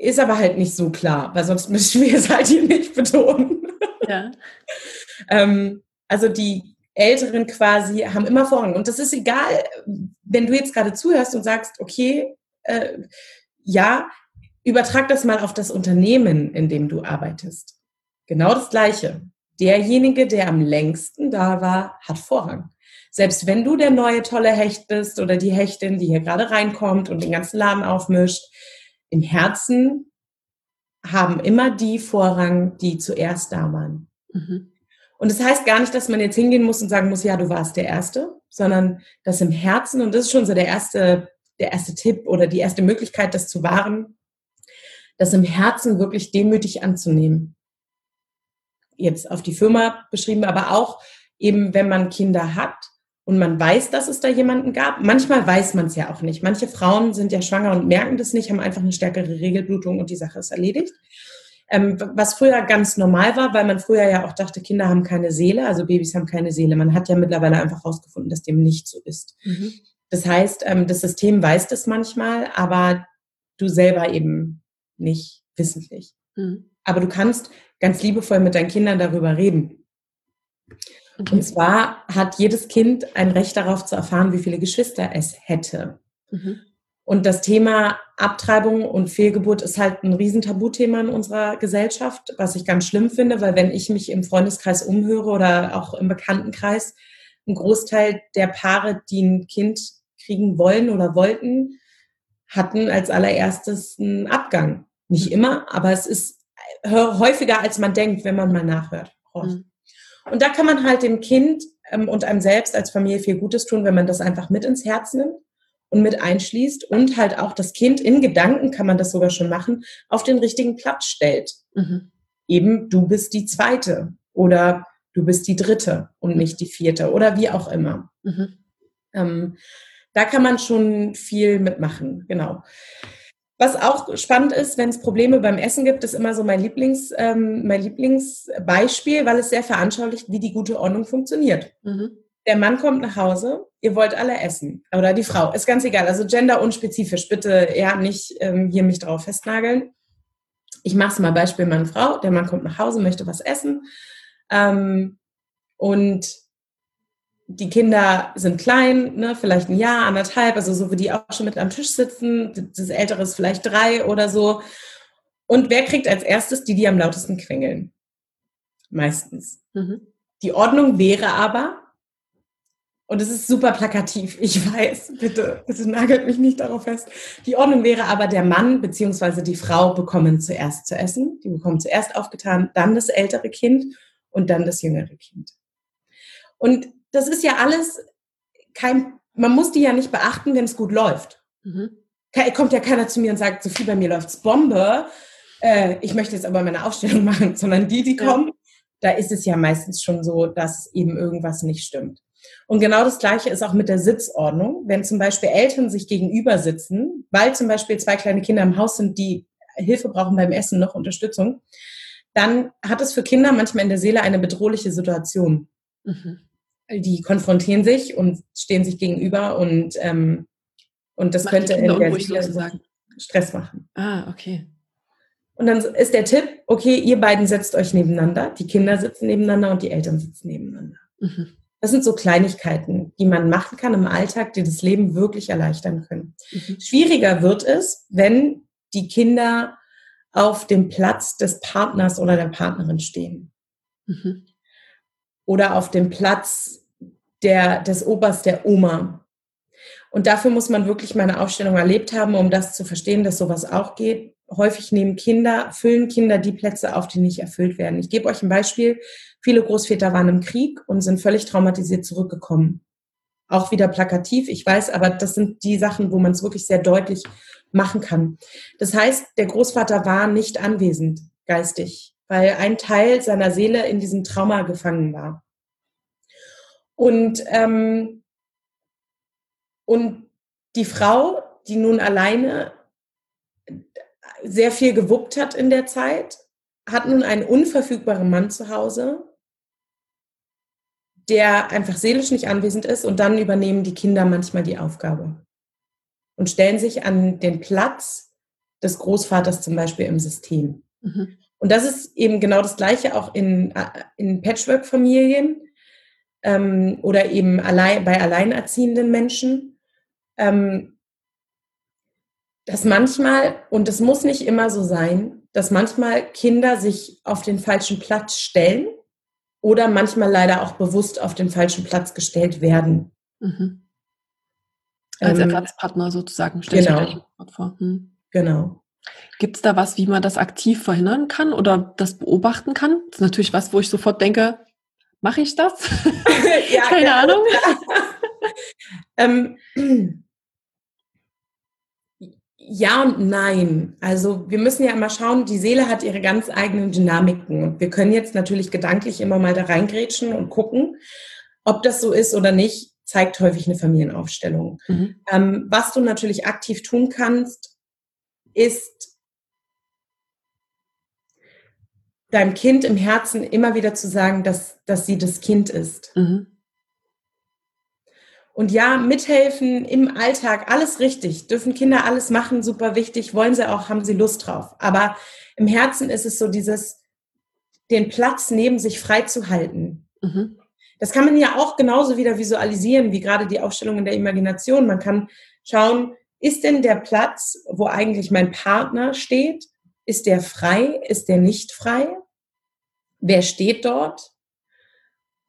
Ist aber halt nicht so klar, weil sonst müssen wir es halt hier nicht betonen. Ja. *laughs* ähm, also die Älteren quasi haben immer Vorrang. Und das ist egal, wenn du jetzt gerade zuhörst und sagst, okay, äh, ja, übertrag das mal auf das Unternehmen, in dem du arbeitest. Genau das Gleiche derjenige, der am längsten da war, hat Vorrang. Selbst wenn du der neue tolle Hecht bist oder die Hechtin, die hier gerade reinkommt und den ganzen Laden aufmischt, im Herzen haben immer die Vorrang, die zuerst da waren. Mhm. Und das heißt gar nicht, dass man jetzt hingehen muss und sagen muss, ja, du warst der Erste, sondern dass im Herzen, und das ist schon so der erste, der erste Tipp oder die erste Möglichkeit, das zu wahren, das im Herzen wirklich demütig anzunehmen jetzt auf die Firma beschrieben, aber auch eben, wenn man Kinder hat und man weiß, dass es da jemanden gab. Manchmal weiß man es ja auch nicht. Manche Frauen sind ja schwanger und merken das nicht, haben einfach eine stärkere Regelblutung und die Sache ist erledigt. Ähm, was früher ganz normal war, weil man früher ja auch dachte, Kinder haben keine Seele, also Babys haben keine Seele. Man hat ja mittlerweile einfach herausgefunden, dass dem nicht so ist. Mhm. Das heißt, ähm, das System weiß das manchmal, aber du selber eben nicht wissentlich. Mhm. Aber du kannst ganz liebevoll mit deinen Kindern darüber reden. Okay. Und zwar hat jedes Kind ein Recht darauf zu erfahren, wie viele Geschwister es hätte. Mhm. Und das Thema Abtreibung und Fehlgeburt ist halt ein Riesentabuthema in unserer Gesellschaft, was ich ganz schlimm finde, weil wenn ich mich im Freundeskreis umhöre oder auch im Bekanntenkreis, ein Großteil der Paare, die ein Kind kriegen wollen oder wollten, hatten als allererstes einen Abgang. Nicht mhm. immer, aber es ist häufiger, als man denkt, wenn man mal nachhört. Mhm. Und da kann man halt dem Kind ähm, und einem selbst als Familie viel Gutes tun, wenn man das einfach mit ins Herz nimmt und mit einschließt und halt auch das Kind in Gedanken, kann man das sogar schon machen, auf den richtigen Platz stellt. Mhm. Eben, du bist die zweite oder du bist die dritte und nicht die vierte oder wie auch immer. Mhm. Ähm, da kann man schon viel mitmachen, genau. Was auch spannend ist, wenn es Probleme beim Essen gibt, ist immer so mein, Lieblings, ähm, mein Lieblingsbeispiel, weil es sehr veranschaulicht, wie die gute Ordnung funktioniert. Mhm. Der Mann kommt nach Hause, ihr wollt alle essen. Oder die Frau, ist ganz egal. Also genderunspezifisch, bitte ja nicht ähm, hier mich drauf festnageln. Ich mache es mal Beispiel Mann-Frau. Der Mann kommt nach Hause, möchte was essen. Ähm, und die Kinder sind klein, ne, vielleicht ein Jahr, anderthalb, also so wie die auch schon mit am Tisch sitzen. Das Ältere ist vielleicht drei oder so. Und wer kriegt als erstes die, die am lautesten quengeln? Meistens. Mhm. Die Ordnung wäre aber, und es ist super plakativ, ich weiß, bitte, bitte nagelt mich nicht darauf fest. Die Ordnung wäre aber, der Mann bzw. die Frau bekommen zuerst zu essen, die bekommen zuerst aufgetan, dann das ältere Kind und dann das jüngere Kind. Und das ist ja alles kein, man muss die ja nicht beachten, wenn es gut läuft. Mhm. Kommt ja keiner zu mir und sagt, Sophie, bei mir läuft's Bombe, äh, ich möchte jetzt aber meine Aufstellung *laughs* machen, sondern die, die kommen, ja. da ist es ja meistens schon so, dass eben irgendwas nicht stimmt. Und genau das Gleiche ist auch mit der Sitzordnung. Wenn zum Beispiel Eltern sich gegenüber sitzen, weil zum Beispiel zwei kleine Kinder im Haus sind, die Hilfe brauchen beim Essen, noch Unterstützung, dann hat es für Kinder manchmal in der Seele eine bedrohliche Situation. Mhm die konfrontieren sich und stehen sich gegenüber und, ähm, und das Mach könnte in der Seele Stress machen. Ah, okay. Und dann ist der Tipp, okay, ihr beiden setzt euch nebeneinander, die Kinder sitzen nebeneinander und die Eltern sitzen nebeneinander. Mhm. Das sind so Kleinigkeiten, die man machen kann im Alltag, die das Leben wirklich erleichtern können. Mhm. Schwieriger wird es, wenn die Kinder auf dem Platz des Partners oder der Partnerin stehen. Mhm. Oder auf dem Platz der, des Opas, der Oma. Und dafür muss man wirklich mal eine Aufstellung erlebt haben, um das zu verstehen, dass sowas auch geht. Häufig nehmen Kinder, füllen Kinder die Plätze auf, die nicht erfüllt werden. Ich gebe euch ein Beispiel. Viele Großväter waren im Krieg und sind völlig traumatisiert zurückgekommen. Auch wieder plakativ, ich weiß, aber das sind die Sachen, wo man es wirklich sehr deutlich machen kann. Das heißt, der Großvater war nicht anwesend geistig, weil ein Teil seiner Seele in diesem Trauma gefangen war. Und, ähm, und die Frau, die nun alleine sehr viel gewuppt hat in der Zeit, hat nun einen unverfügbaren Mann zu Hause, der einfach seelisch nicht anwesend ist und dann übernehmen die Kinder manchmal die Aufgabe und stellen sich an den Platz des Großvaters zum Beispiel im System. Mhm. Und das ist eben genau das Gleiche auch in, in Patchwork-Familien ähm, oder eben allein, bei alleinerziehenden Menschen. Ähm, dass manchmal, und es muss nicht immer so sein, dass manchmal Kinder sich auf den falschen Platz stellen oder manchmal leider auch bewusst auf den falschen Platz gestellt werden. Mhm. Als ähm, Ersatzpartner sozusagen, stelle genau. ich mir vor. Hm. Genau. Gibt es da was, wie man das aktiv verhindern kann oder das beobachten kann? Das ist natürlich was, wo ich sofort denke, mache ich das? *laughs* ja, Keine genau. Ahnung. *laughs* ähm, ja und nein. Also wir müssen ja immer schauen, die Seele hat ihre ganz eigenen Dynamiken. Und wir können jetzt natürlich gedanklich immer mal da reingrätschen und gucken, ob das so ist oder nicht, zeigt häufig eine Familienaufstellung. Mhm. Ähm, was du natürlich aktiv tun kannst, ist deinem Kind im Herzen immer wieder zu sagen, dass, dass sie das Kind ist. Mhm. Und ja, mithelfen im Alltag, alles richtig. Dürfen Kinder alles machen, super wichtig. Wollen sie auch, haben sie Lust drauf. Aber im Herzen ist es so dieses, den Platz neben sich freizuhalten. Mhm. Das kann man ja auch genauso wieder visualisieren, wie gerade die Aufstellung in der Imagination. Man kann schauen, ist denn der Platz, wo eigentlich mein Partner steht, ist der frei? Ist der nicht frei? Wer steht dort?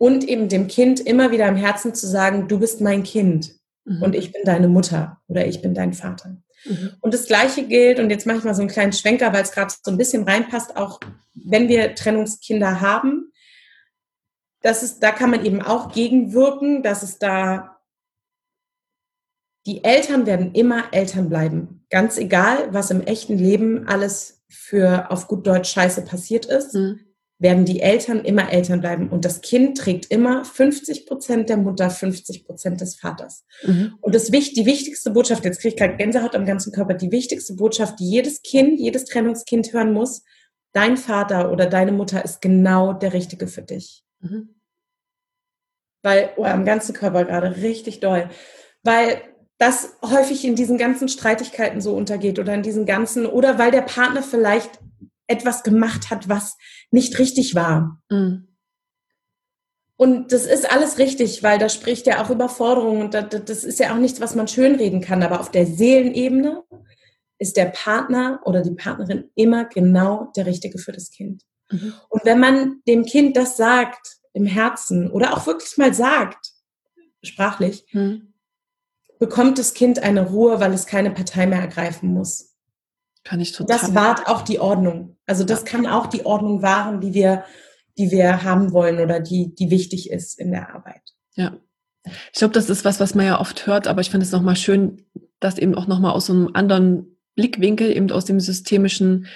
und eben dem Kind immer wieder im Herzen zu sagen, du bist mein Kind mhm. und ich bin deine Mutter oder ich bin dein Vater. Mhm. Und das Gleiche gilt, und jetzt mache ich mal so einen kleinen Schwenker, weil es gerade so ein bisschen reinpasst, auch wenn wir Trennungskinder haben, das ist, da kann man eben auch gegenwirken, dass es da, die Eltern werden immer Eltern bleiben. Ganz egal, was im echten Leben alles für auf gut Deutsch Scheiße passiert ist. Mhm werden die Eltern immer Eltern bleiben und das Kind trägt immer 50 Prozent der Mutter, 50 Prozent des Vaters. Mhm. Und das, die wichtigste Botschaft, jetzt kriege ich gerade Gänsehaut am ganzen Körper, die wichtigste Botschaft, die jedes Kind, jedes Trennungskind hören muss, dein Vater oder deine Mutter ist genau der Richtige für dich. Mhm. Weil, oh, am ganzen Körper gerade richtig doll. Weil das häufig in diesen ganzen Streitigkeiten so untergeht oder in diesen ganzen, oder weil der Partner vielleicht etwas gemacht hat, was nicht richtig war. Mhm. Und das ist alles richtig, weil da spricht ja auch Überforderung und das ist ja auch nichts, was man schönreden kann. Aber auf der Seelenebene ist der Partner oder die Partnerin immer genau der Richtige für das Kind. Mhm. Und wenn man dem Kind das sagt im Herzen oder auch wirklich mal sagt, sprachlich, mhm. Bekommt das Kind eine Ruhe, weil es keine Partei mehr ergreifen muss. Kann ich total. Das wahrt auch die Ordnung. Also das kann auch die Ordnung wahren, die wir, die wir haben wollen oder die, die wichtig ist in der Arbeit. Ja. Ich glaube, das ist was, was man ja oft hört, aber ich finde es nochmal schön, das eben auch nochmal aus so einem anderen Blickwinkel, eben aus dem Systemischen,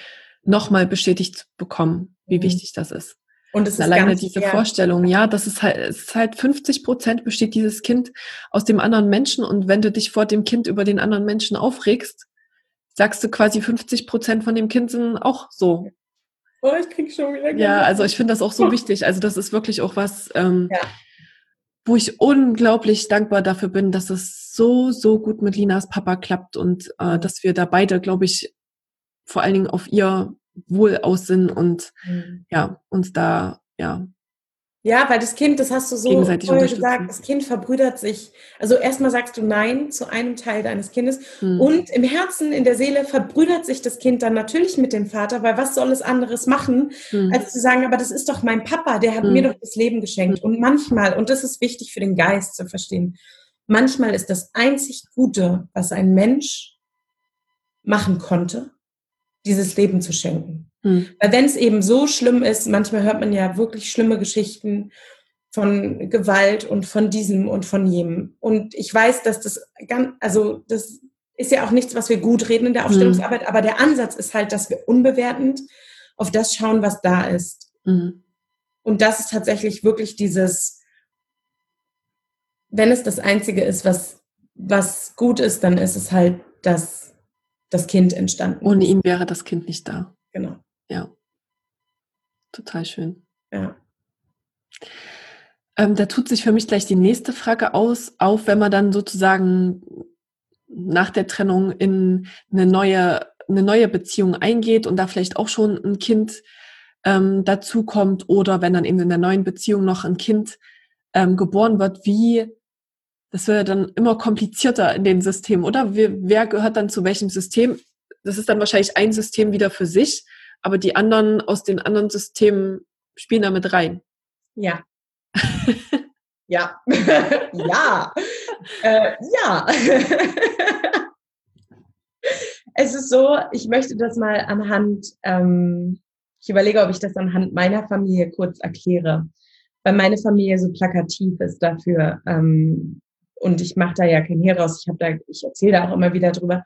nochmal bestätigt zu bekommen, wie mhm. wichtig das ist. Und es ist alleine diese. Vorstellung, ja, das ist halt, es ist halt 50 Prozent besteht dieses Kind aus dem anderen Menschen und wenn du dich vor dem Kind über den anderen Menschen aufregst, sagst du quasi 50 Prozent von dem Kind sind auch so. Oh, ich krieg schon wieder. Ja, also ich finde das auch so *laughs* wichtig. Also das ist wirklich auch was, ähm, ja. wo ich unglaublich dankbar dafür bin, dass es so, so gut mit Linas Papa klappt und äh, dass wir da beide, glaube ich, vor allen Dingen auf ihr Wohl aus sind und mhm. ja, uns da, ja, Ja, weil das Kind, das hast du so vorher gesagt, das Kind verbrüdert sich. Also erstmal sagst du Nein zu einem Teil deines Kindes hm. und im Herzen, in der Seele verbrüdert sich das Kind dann natürlich mit dem Vater, weil was soll es anderes machen, hm. als zu sagen, aber das ist doch mein Papa, der hat hm. mir doch das Leben geschenkt. Hm. Und manchmal, und das ist wichtig für den Geist zu verstehen, manchmal ist das einzig Gute, was ein Mensch machen konnte, dieses Leben zu schenken. Hm. Weil wenn es eben so schlimm ist, manchmal hört man ja wirklich schlimme Geschichten von Gewalt und von diesem und von jenem. Und ich weiß, dass das ganz, also das ist ja auch nichts, was wir gut reden in der hm. Aufstellungsarbeit, mhm. aber der Ansatz ist halt, dass wir unbewertend auf das schauen, was da ist. Mhm. Und das ist tatsächlich wirklich dieses, wenn es das Einzige ist, was, was gut ist, dann ist es halt, dass das Kind entstanden. Ohne ihn wäre das Kind nicht da. Genau. Ja. Total schön. Ja. Ähm, da tut sich für mich gleich die nächste Frage aus, auf, wenn man dann sozusagen nach der Trennung in eine neue, eine neue Beziehung eingeht und da vielleicht auch schon ein Kind ähm, dazu kommt oder wenn dann eben in der neuen Beziehung noch ein Kind ähm, geboren wird, wie das wird dann immer komplizierter in den Systemen, oder? Wer gehört dann zu welchem System? Das ist dann wahrscheinlich ein System wieder für sich aber die anderen aus den anderen Systemen spielen da mit rein. Ja. *laughs* ja. *laughs* ja. Äh, ja. *laughs* es ist so, ich möchte das mal anhand, ähm, ich überlege, ob ich das anhand meiner Familie kurz erkläre, weil meine Familie so plakativ ist dafür. Ähm, und ich mache da ja kein Heer raus. Ich habe da, ich erzähle da auch immer wieder drüber.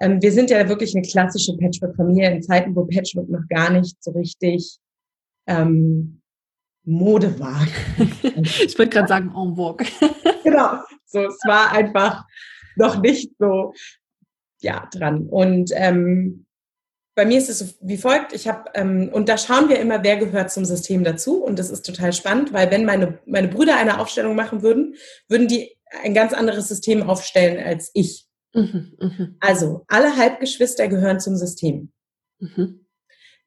Ähm, wir sind ja wirklich eine klassische Patchwork-Familie in Zeiten, wo Patchwork noch gar nicht so richtig ähm, Mode war. *laughs* ich würde gerade sagen, en vogue. *laughs* genau. So, es war einfach noch nicht so ja dran. Und ähm, bei mir ist es so wie folgt. Ich habe ähm, und da schauen wir immer, wer gehört zum System dazu. Und das ist total spannend, weil wenn meine meine Brüder eine Aufstellung machen würden, würden die ein ganz anderes System aufstellen als ich. Mhm, mhm, Also, alle Halbgeschwister gehören zum System. Mhm.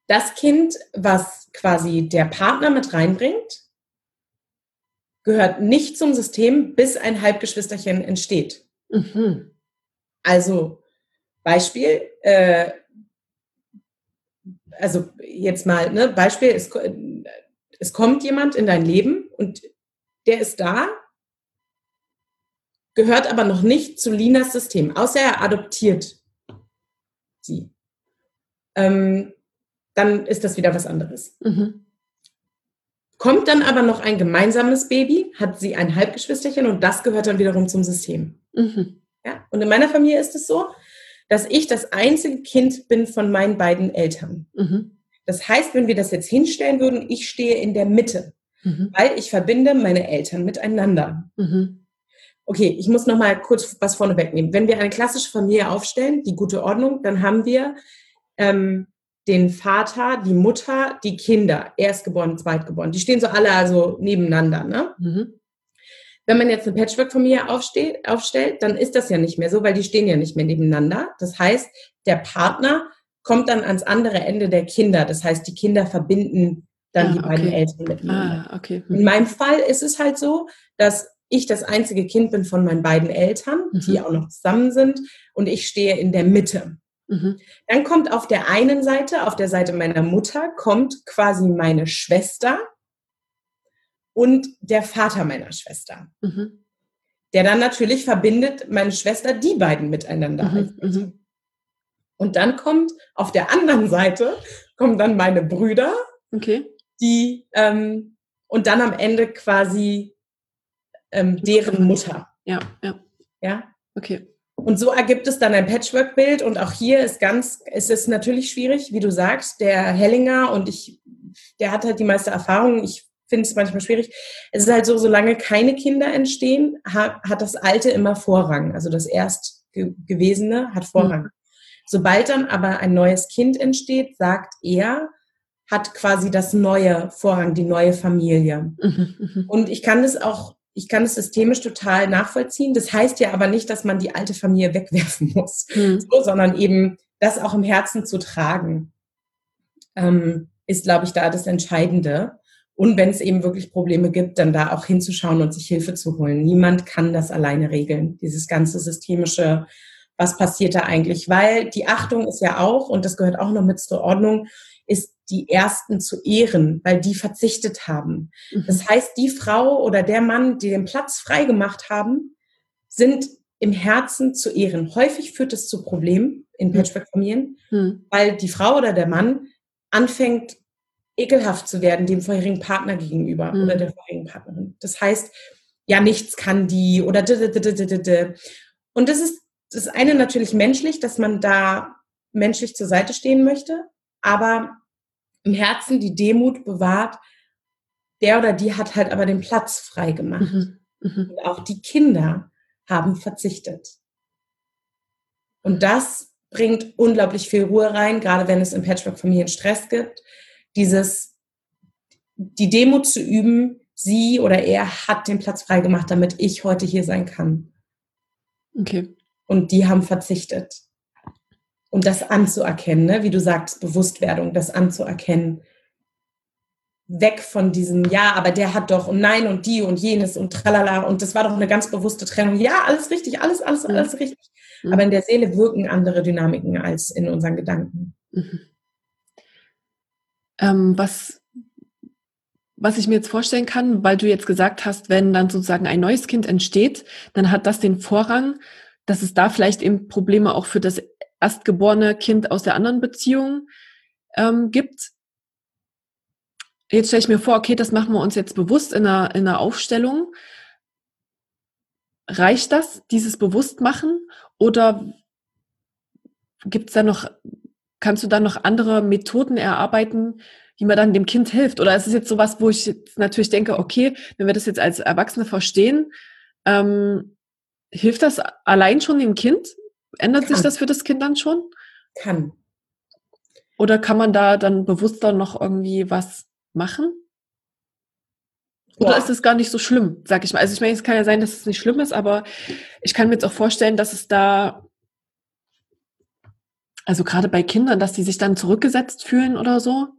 Das Kind, was quasi der Partner mit reinbringt, gehört nicht zum System, bis ein Halbgeschwisterchen entsteht. Mhm. Also, Beispiel, äh, also jetzt mal, ne, Beispiel, es, es kommt jemand in dein Leben und der ist da gehört aber noch nicht zu Linas System, außer er adoptiert sie. Ähm, dann ist das wieder was anderes. Mhm. Kommt dann aber noch ein gemeinsames Baby, hat sie ein Halbgeschwisterchen und das gehört dann wiederum zum System. Mhm. Ja? Und in meiner Familie ist es so, dass ich das einzige Kind bin von meinen beiden Eltern. Mhm. Das heißt, wenn wir das jetzt hinstellen würden, ich stehe in der Mitte, mhm. weil ich verbinde meine Eltern miteinander. Mhm. Okay, ich muss noch mal kurz was vorne wegnehmen. Wenn wir eine klassische Familie aufstellen, die gute Ordnung, dann haben wir ähm, den Vater, die Mutter, die Kinder, erstgeboren, zweitgeboren. Die stehen so alle also nebeneinander. Ne? Mhm. Wenn man jetzt eine Patchwork-Familie aufstellt, dann ist das ja nicht mehr so, weil die stehen ja nicht mehr nebeneinander. Das heißt, der Partner kommt dann ans andere Ende der Kinder. Das heißt, die Kinder verbinden dann ah, die beiden Eltern miteinander. Ah, okay. mhm. In meinem Fall ist es halt so, dass ich das einzige Kind bin von meinen beiden Eltern, mhm. die auch noch zusammen sind, und ich stehe in der Mitte. Mhm. Dann kommt auf der einen Seite, auf der Seite meiner Mutter, kommt quasi meine Schwester und der Vater meiner Schwester. Mhm. Der dann natürlich verbindet meine Schwester die beiden miteinander. Mhm. Mhm. Und dann kommt auf der anderen Seite, kommen dann meine Brüder, okay. die ähm, und dann am Ende quasi ähm, deren Mutter. Ja, ja. Ja. Okay. Und so ergibt es dann ein Patchwork-Bild. Und auch hier ist ganz, es ist natürlich schwierig, wie du sagst, der Hellinger und ich, der hat halt die meiste Erfahrung. Ich finde es manchmal schwierig. Es ist halt so, solange keine Kinder entstehen, hat, hat das Alte immer Vorrang. Also das Erstgewesene hat Vorrang. Mhm. Sobald dann aber ein neues Kind entsteht, sagt er, hat quasi das neue Vorrang, die neue Familie. Mhm, mhm. und ich kann das auch ich kann es systemisch total nachvollziehen. Das heißt ja aber nicht, dass man die alte Familie wegwerfen muss, mhm. so, sondern eben das auch im Herzen zu tragen, ähm, ist, glaube ich, da das Entscheidende. Und wenn es eben wirklich Probleme gibt, dann da auch hinzuschauen und sich Hilfe zu holen. Niemand kann das alleine regeln, dieses ganze systemische, was passiert da eigentlich? Weil die Achtung ist ja auch, und das gehört auch noch mit zur Ordnung, ist die Ersten zu ehren, weil die verzichtet haben. Mhm. Das heißt, die Frau oder der Mann, die den Platz freigemacht haben, sind im Herzen zu ehren. Häufig führt es zu Problemen in mhm. Patchwork-Familien, mhm. weil die Frau oder der Mann anfängt, ekelhaft zu werden dem vorherigen Partner gegenüber mhm. oder der vorherigen Partnerin. Das heißt, ja, nichts kann die oder und das ist das eine natürlich menschlich, dass man da menschlich zur Seite stehen möchte, aber im Herzen die Demut bewahrt, der oder die hat halt aber den Platz frei gemacht. Mhm. Mhm. Und auch die Kinder haben verzichtet. Und das bringt unglaublich viel Ruhe rein, gerade wenn es in Patchwork-Familien Stress gibt. Dieses, die Demut zu üben, sie oder er hat den Platz frei gemacht, damit ich heute hier sein kann. Okay. Und die haben verzichtet. Und das anzuerkennen, ne? wie du sagst, Bewusstwerdung, das anzuerkennen. Weg von diesem, ja, aber der hat doch und nein und die und jenes und tralala und das war doch eine ganz bewusste Trennung. Ja, alles richtig, alles, alles, alles richtig. Mhm. Aber in der Seele wirken andere Dynamiken als in unseren Gedanken. Mhm. Ähm, was, was ich mir jetzt vorstellen kann, weil du jetzt gesagt hast, wenn dann sozusagen ein neues Kind entsteht, dann hat das den Vorrang, dass es da vielleicht eben Probleme auch für das erstgeborene Kind aus der anderen Beziehung ähm, gibt. Jetzt stelle ich mir vor, okay, das machen wir uns jetzt bewusst in einer, in einer Aufstellung. Reicht das, dieses Bewusstmachen? Oder gibt es da noch, kannst du da noch andere Methoden erarbeiten, wie man dann dem Kind hilft? Oder ist es jetzt sowas, wo ich jetzt natürlich denke, okay, wenn wir das jetzt als Erwachsene verstehen, ähm, hilft das allein schon dem Kind? Ändert kann. sich das für das Kind dann schon? Kann. Oder kann man da dann bewusster noch irgendwie was machen? Oder ja. ist es gar nicht so schlimm, sag ich mal? Also ich meine, es kann ja sein, dass es nicht schlimm ist, aber ich kann mir jetzt auch vorstellen, dass es da, also gerade bei Kindern, dass die sich dann zurückgesetzt fühlen oder so.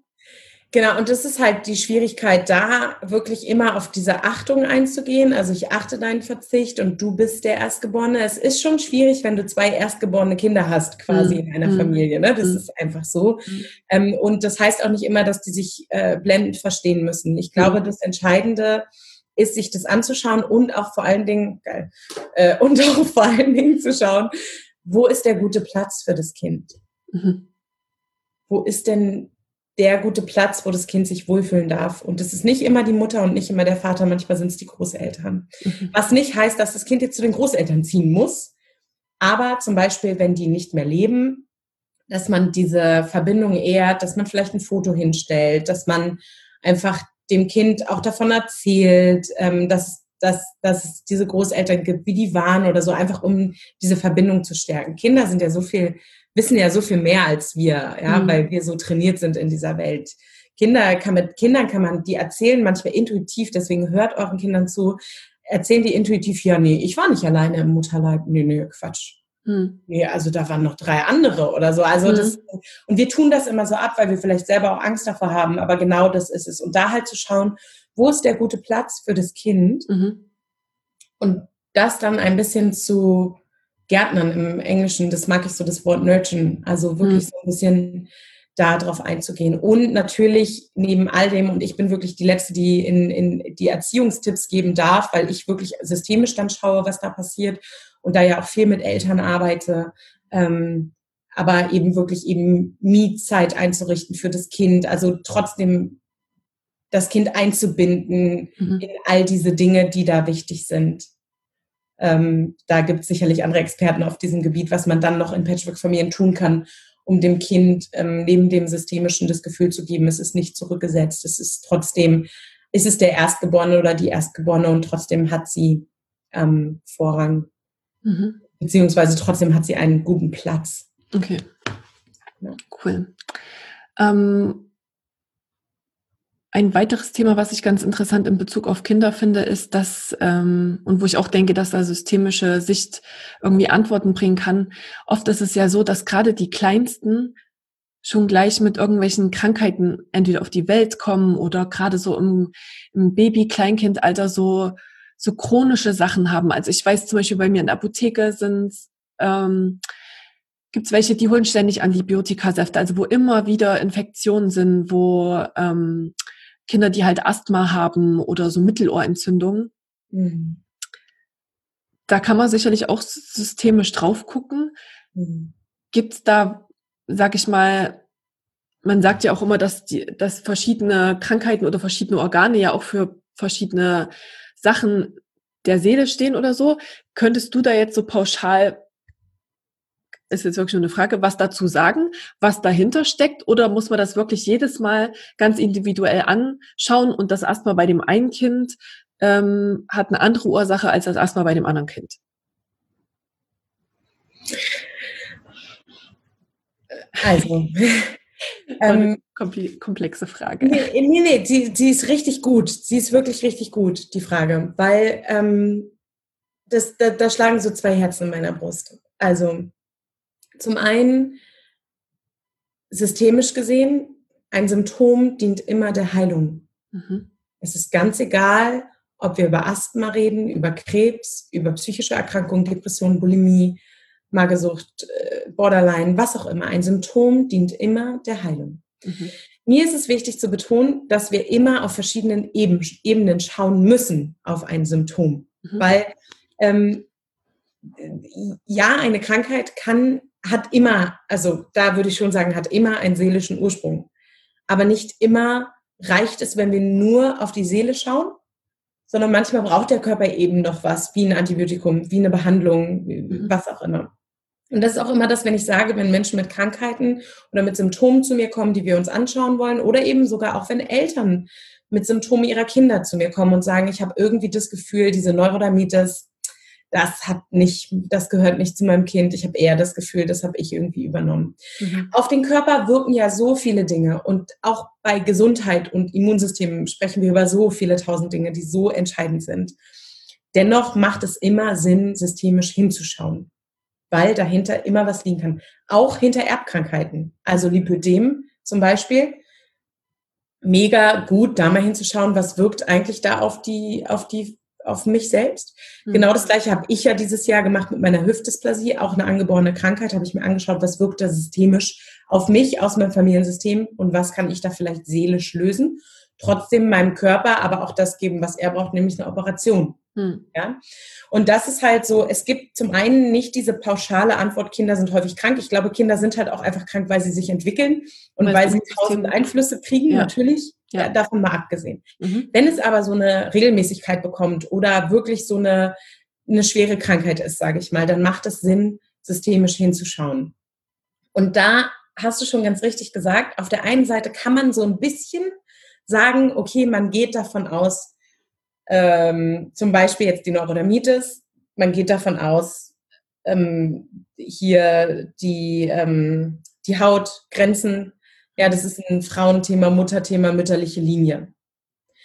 Genau, und das ist halt die Schwierigkeit, da wirklich immer auf diese Achtung einzugehen. Also ich achte deinen Verzicht und du bist der Erstgeborene. Es ist schon schwierig, wenn du zwei erstgeborene Kinder hast, quasi in einer mhm. Familie. Ne? Das mhm. ist einfach so. Mhm. Ähm, und das heißt auch nicht immer, dass die sich äh, blendend verstehen müssen. Ich glaube, mhm. das Entscheidende ist, sich das anzuschauen und auch vor allen Dingen, geil, äh, *laughs* und auch vor allen Dingen zu schauen, wo ist der gute Platz für das Kind? Mhm. Wo ist denn der gute Platz, wo das Kind sich wohlfühlen darf. Und es ist nicht immer die Mutter und nicht immer der Vater, manchmal sind es die Großeltern. Mhm. Was nicht heißt, dass das Kind jetzt zu den Großeltern ziehen muss. Aber zum Beispiel, wenn die nicht mehr leben, dass man diese Verbindung ehrt, dass man vielleicht ein Foto hinstellt, dass man einfach dem Kind auch davon erzählt, ähm, dass, dass, dass es diese Großeltern gibt, wie die waren oder so, einfach um diese Verbindung zu stärken. Kinder sind ja so viel wissen ja so viel mehr als wir, ja, mhm. weil wir so trainiert sind in dieser Welt. Kinder kann mit Kindern kann man, die erzählen manchmal intuitiv, deswegen hört euren Kindern zu, erzählen die intuitiv, ja, nee, ich war nicht alleine im Mutterleib. Nee, nee, Quatsch. Hm. Nee, also da waren noch drei andere oder so. Also hm. das, und wir tun das immer so ab, weil wir vielleicht selber auch Angst davor haben, aber genau das ist es. Und da halt zu schauen, wo ist der gute Platz für das Kind? Mhm. Und das dann ein bisschen zu Gärtnern im Englischen, das mag ich so, das Wort nurturen, also wirklich mhm. so ein bisschen darauf einzugehen. Und natürlich neben all dem, und ich bin wirklich die Letzte, die in, in die Erziehungstipps geben darf, weil ich wirklich systemisch dann schaue, was da passiert und da ja auch viel mit Eltern arbeite, ähm, aber eben wirklich eben Mietzeit einzurichten für das Kind, also trotzdem das Kind einzubinden mhm. in all diese Dinge, die da wichtig sind. Ähm, da gibt es sicherlich andere Experten auf diesem Gebiet, was man dann noch in Patchwork-Familien tun kann, um dem Kind ähm, neben dem Systemischen das Gefühl zu geben, es ist nicht zurückgesetzt, es ist trotzdem, ist es der Erstgeborene oder die Erstgeborene und trotzdem hat sie ähm, Vorrang. Mhm. Beziehungsweise trotzdem hat sie einen guten Platz. Okay. Ja. Cool. Ähm, ein weiteres Thema, was ich ganz interessant in Bezug auf Kinder finde, ist, dass, ähm, und wo ich auch denke, dass da systemische Sicht irgendwie Antworten bringen kann. Oft ist es ja so, dass gerade die Kleinsten schon gleich mit irgendwelchen Krankheiten entweder auf die Welt kommen oder gerade so im, im Baby-Kleinkindalter so, so chronische Sachen haben. Also ich weiß zum Beispiel bei mir in der Apotheke sind ähm, gibt es welche, die holen ständig Antibiotikasäfte, also wo immer wieder Infektionen sind, wo ähm, Kinder, die halt Asthma haben oder so Mittelohrentzündungen. Mhm. Da kann man sicherlich auch systemisch drauf gucken. Mhm. Gibt es da sag ich mal, man sagt ja auch immer, dass, die, dass verschiedene Krankheiten oder verschiedene Organe ja auch für verschiedene Sachen der Seele stehen oder so. Könntest du da jetzt so pauschal, ist jetzt wirklich nur eine Frage, was dazu sagen, was dahinter steckt? Oder muss man das wirklich jedes Mal ganz individuell anschauen und das Asthma bei dem einen Kind ähm, hat eine andere Ursache als das Asthma bei dem anderen Kind? Also. *laughs* ähm, komplexe Frage. Nee, nee, nee, sie, sie ist richtig gut. Sie ist wirklich richtig gut, die Frage. Weil ähm, das, da, da schlagen so zwei Herzen in meiner Brust. Also zum einen, systemisch gesehen, ein Symptom dient immer der Heilung. Mhm. Es ist ganz egal, ob wir über Asthma reden, über Krebs, über psychische Erkrankungen, Depression, Bulimie, Magersucht, äh, Borderline, was auch immer. Ein Symptom dient immer der Heilung. Mhm. Mir ist es wichtig zu betonen, dass wir immer auf verschiedenen Ebenen schauen müssen auf ein Symptom. Mhm. Weil ähm, ja, eine Krankheit kann, hat immer, also da würde ich schon sagen, hat immer einen seelischen Ursprung. Aber nicht immer reicht es, wenn wir nur auf die Seele schauen, sondern manchmal braucht der Körper eben noch was, wie ein Antibiotikum, wie eine Behandlung, mhm. was auch immer. Und das ist auch immer das, wenn ich sage, wenn Menschen mit Krankheiten oder mit Symptomen zu mir kommen, die wir uns anschauen wollen, oder eben sogar auch wenn Eltern mit Symptomen ihrer Kinder zu mir kommen und sagen, ich habe irgendwie das Gefühl, diese Neurodermitis, das hat nicht, das gehört nicht zu meinem Kind. Ich habe eher das Gefühl, das habe ich irgendwie übernommen. Mhm. Auf den Körper wirken ja so viele Dinge und auch bei Gesundheit und Immunsystem sprechen wir über so viele tausend Dinge, die so entscheidend sind. Dennoch macht es immer Sinn, systemisch hinzuschauen weil dahinter immer was liegen kann. Auch hinter Erbkrankheiten. Also Lipödem zum Beispiel. Mega gut, da mal hinzuschauen, was wirkt eigentlich da auf die, auf die, auf mich selbst. Mhm. Genau das gleiche habe ich ja dieses Jahr gemacht mit meiner Hüftdysplasie, auch eine angeborene Krankheit, habe ich mir angeschaut, was wirkt da systemisch auf mich aus meinem Familiensystem und was kann ich da vielleicht seelisch lösen. Trotzdem meinem Körper aber auch das geben, was er braucht, nämlich eine Operation. Hm. Ja? Und das ist halt so, es gibt zum einen nicht diese pauschale Antwort, Kinder sind häufig krank. Ich glaube, Kinder sind halt auch einfach krank, weil sie sich entwickeln und weil, weil sie tausend Einflüsse kriegen, ja. natürlich. Ja. davon mal abgesehen. Mhm. Wenn es aber so eine Regelmäßigkeit bekommt oder wirklich so eine, eine schwere Krankheit ist, sage ich mal, dann macht es Sinn, systemisch hinzuschauen. Und da hast du schon ganz richtig gesagt, auf der einen Seite kann man so ein bisschen sagen, okay, man geht davon aus, ähm, zum Beispiel jetzt die Neurodermitis. Man geht davon aus, ähm, hier die, ähm, die Hautgrenzen, ja, das ist ein Frauenthema, Mutterthema, mütterliche Linie.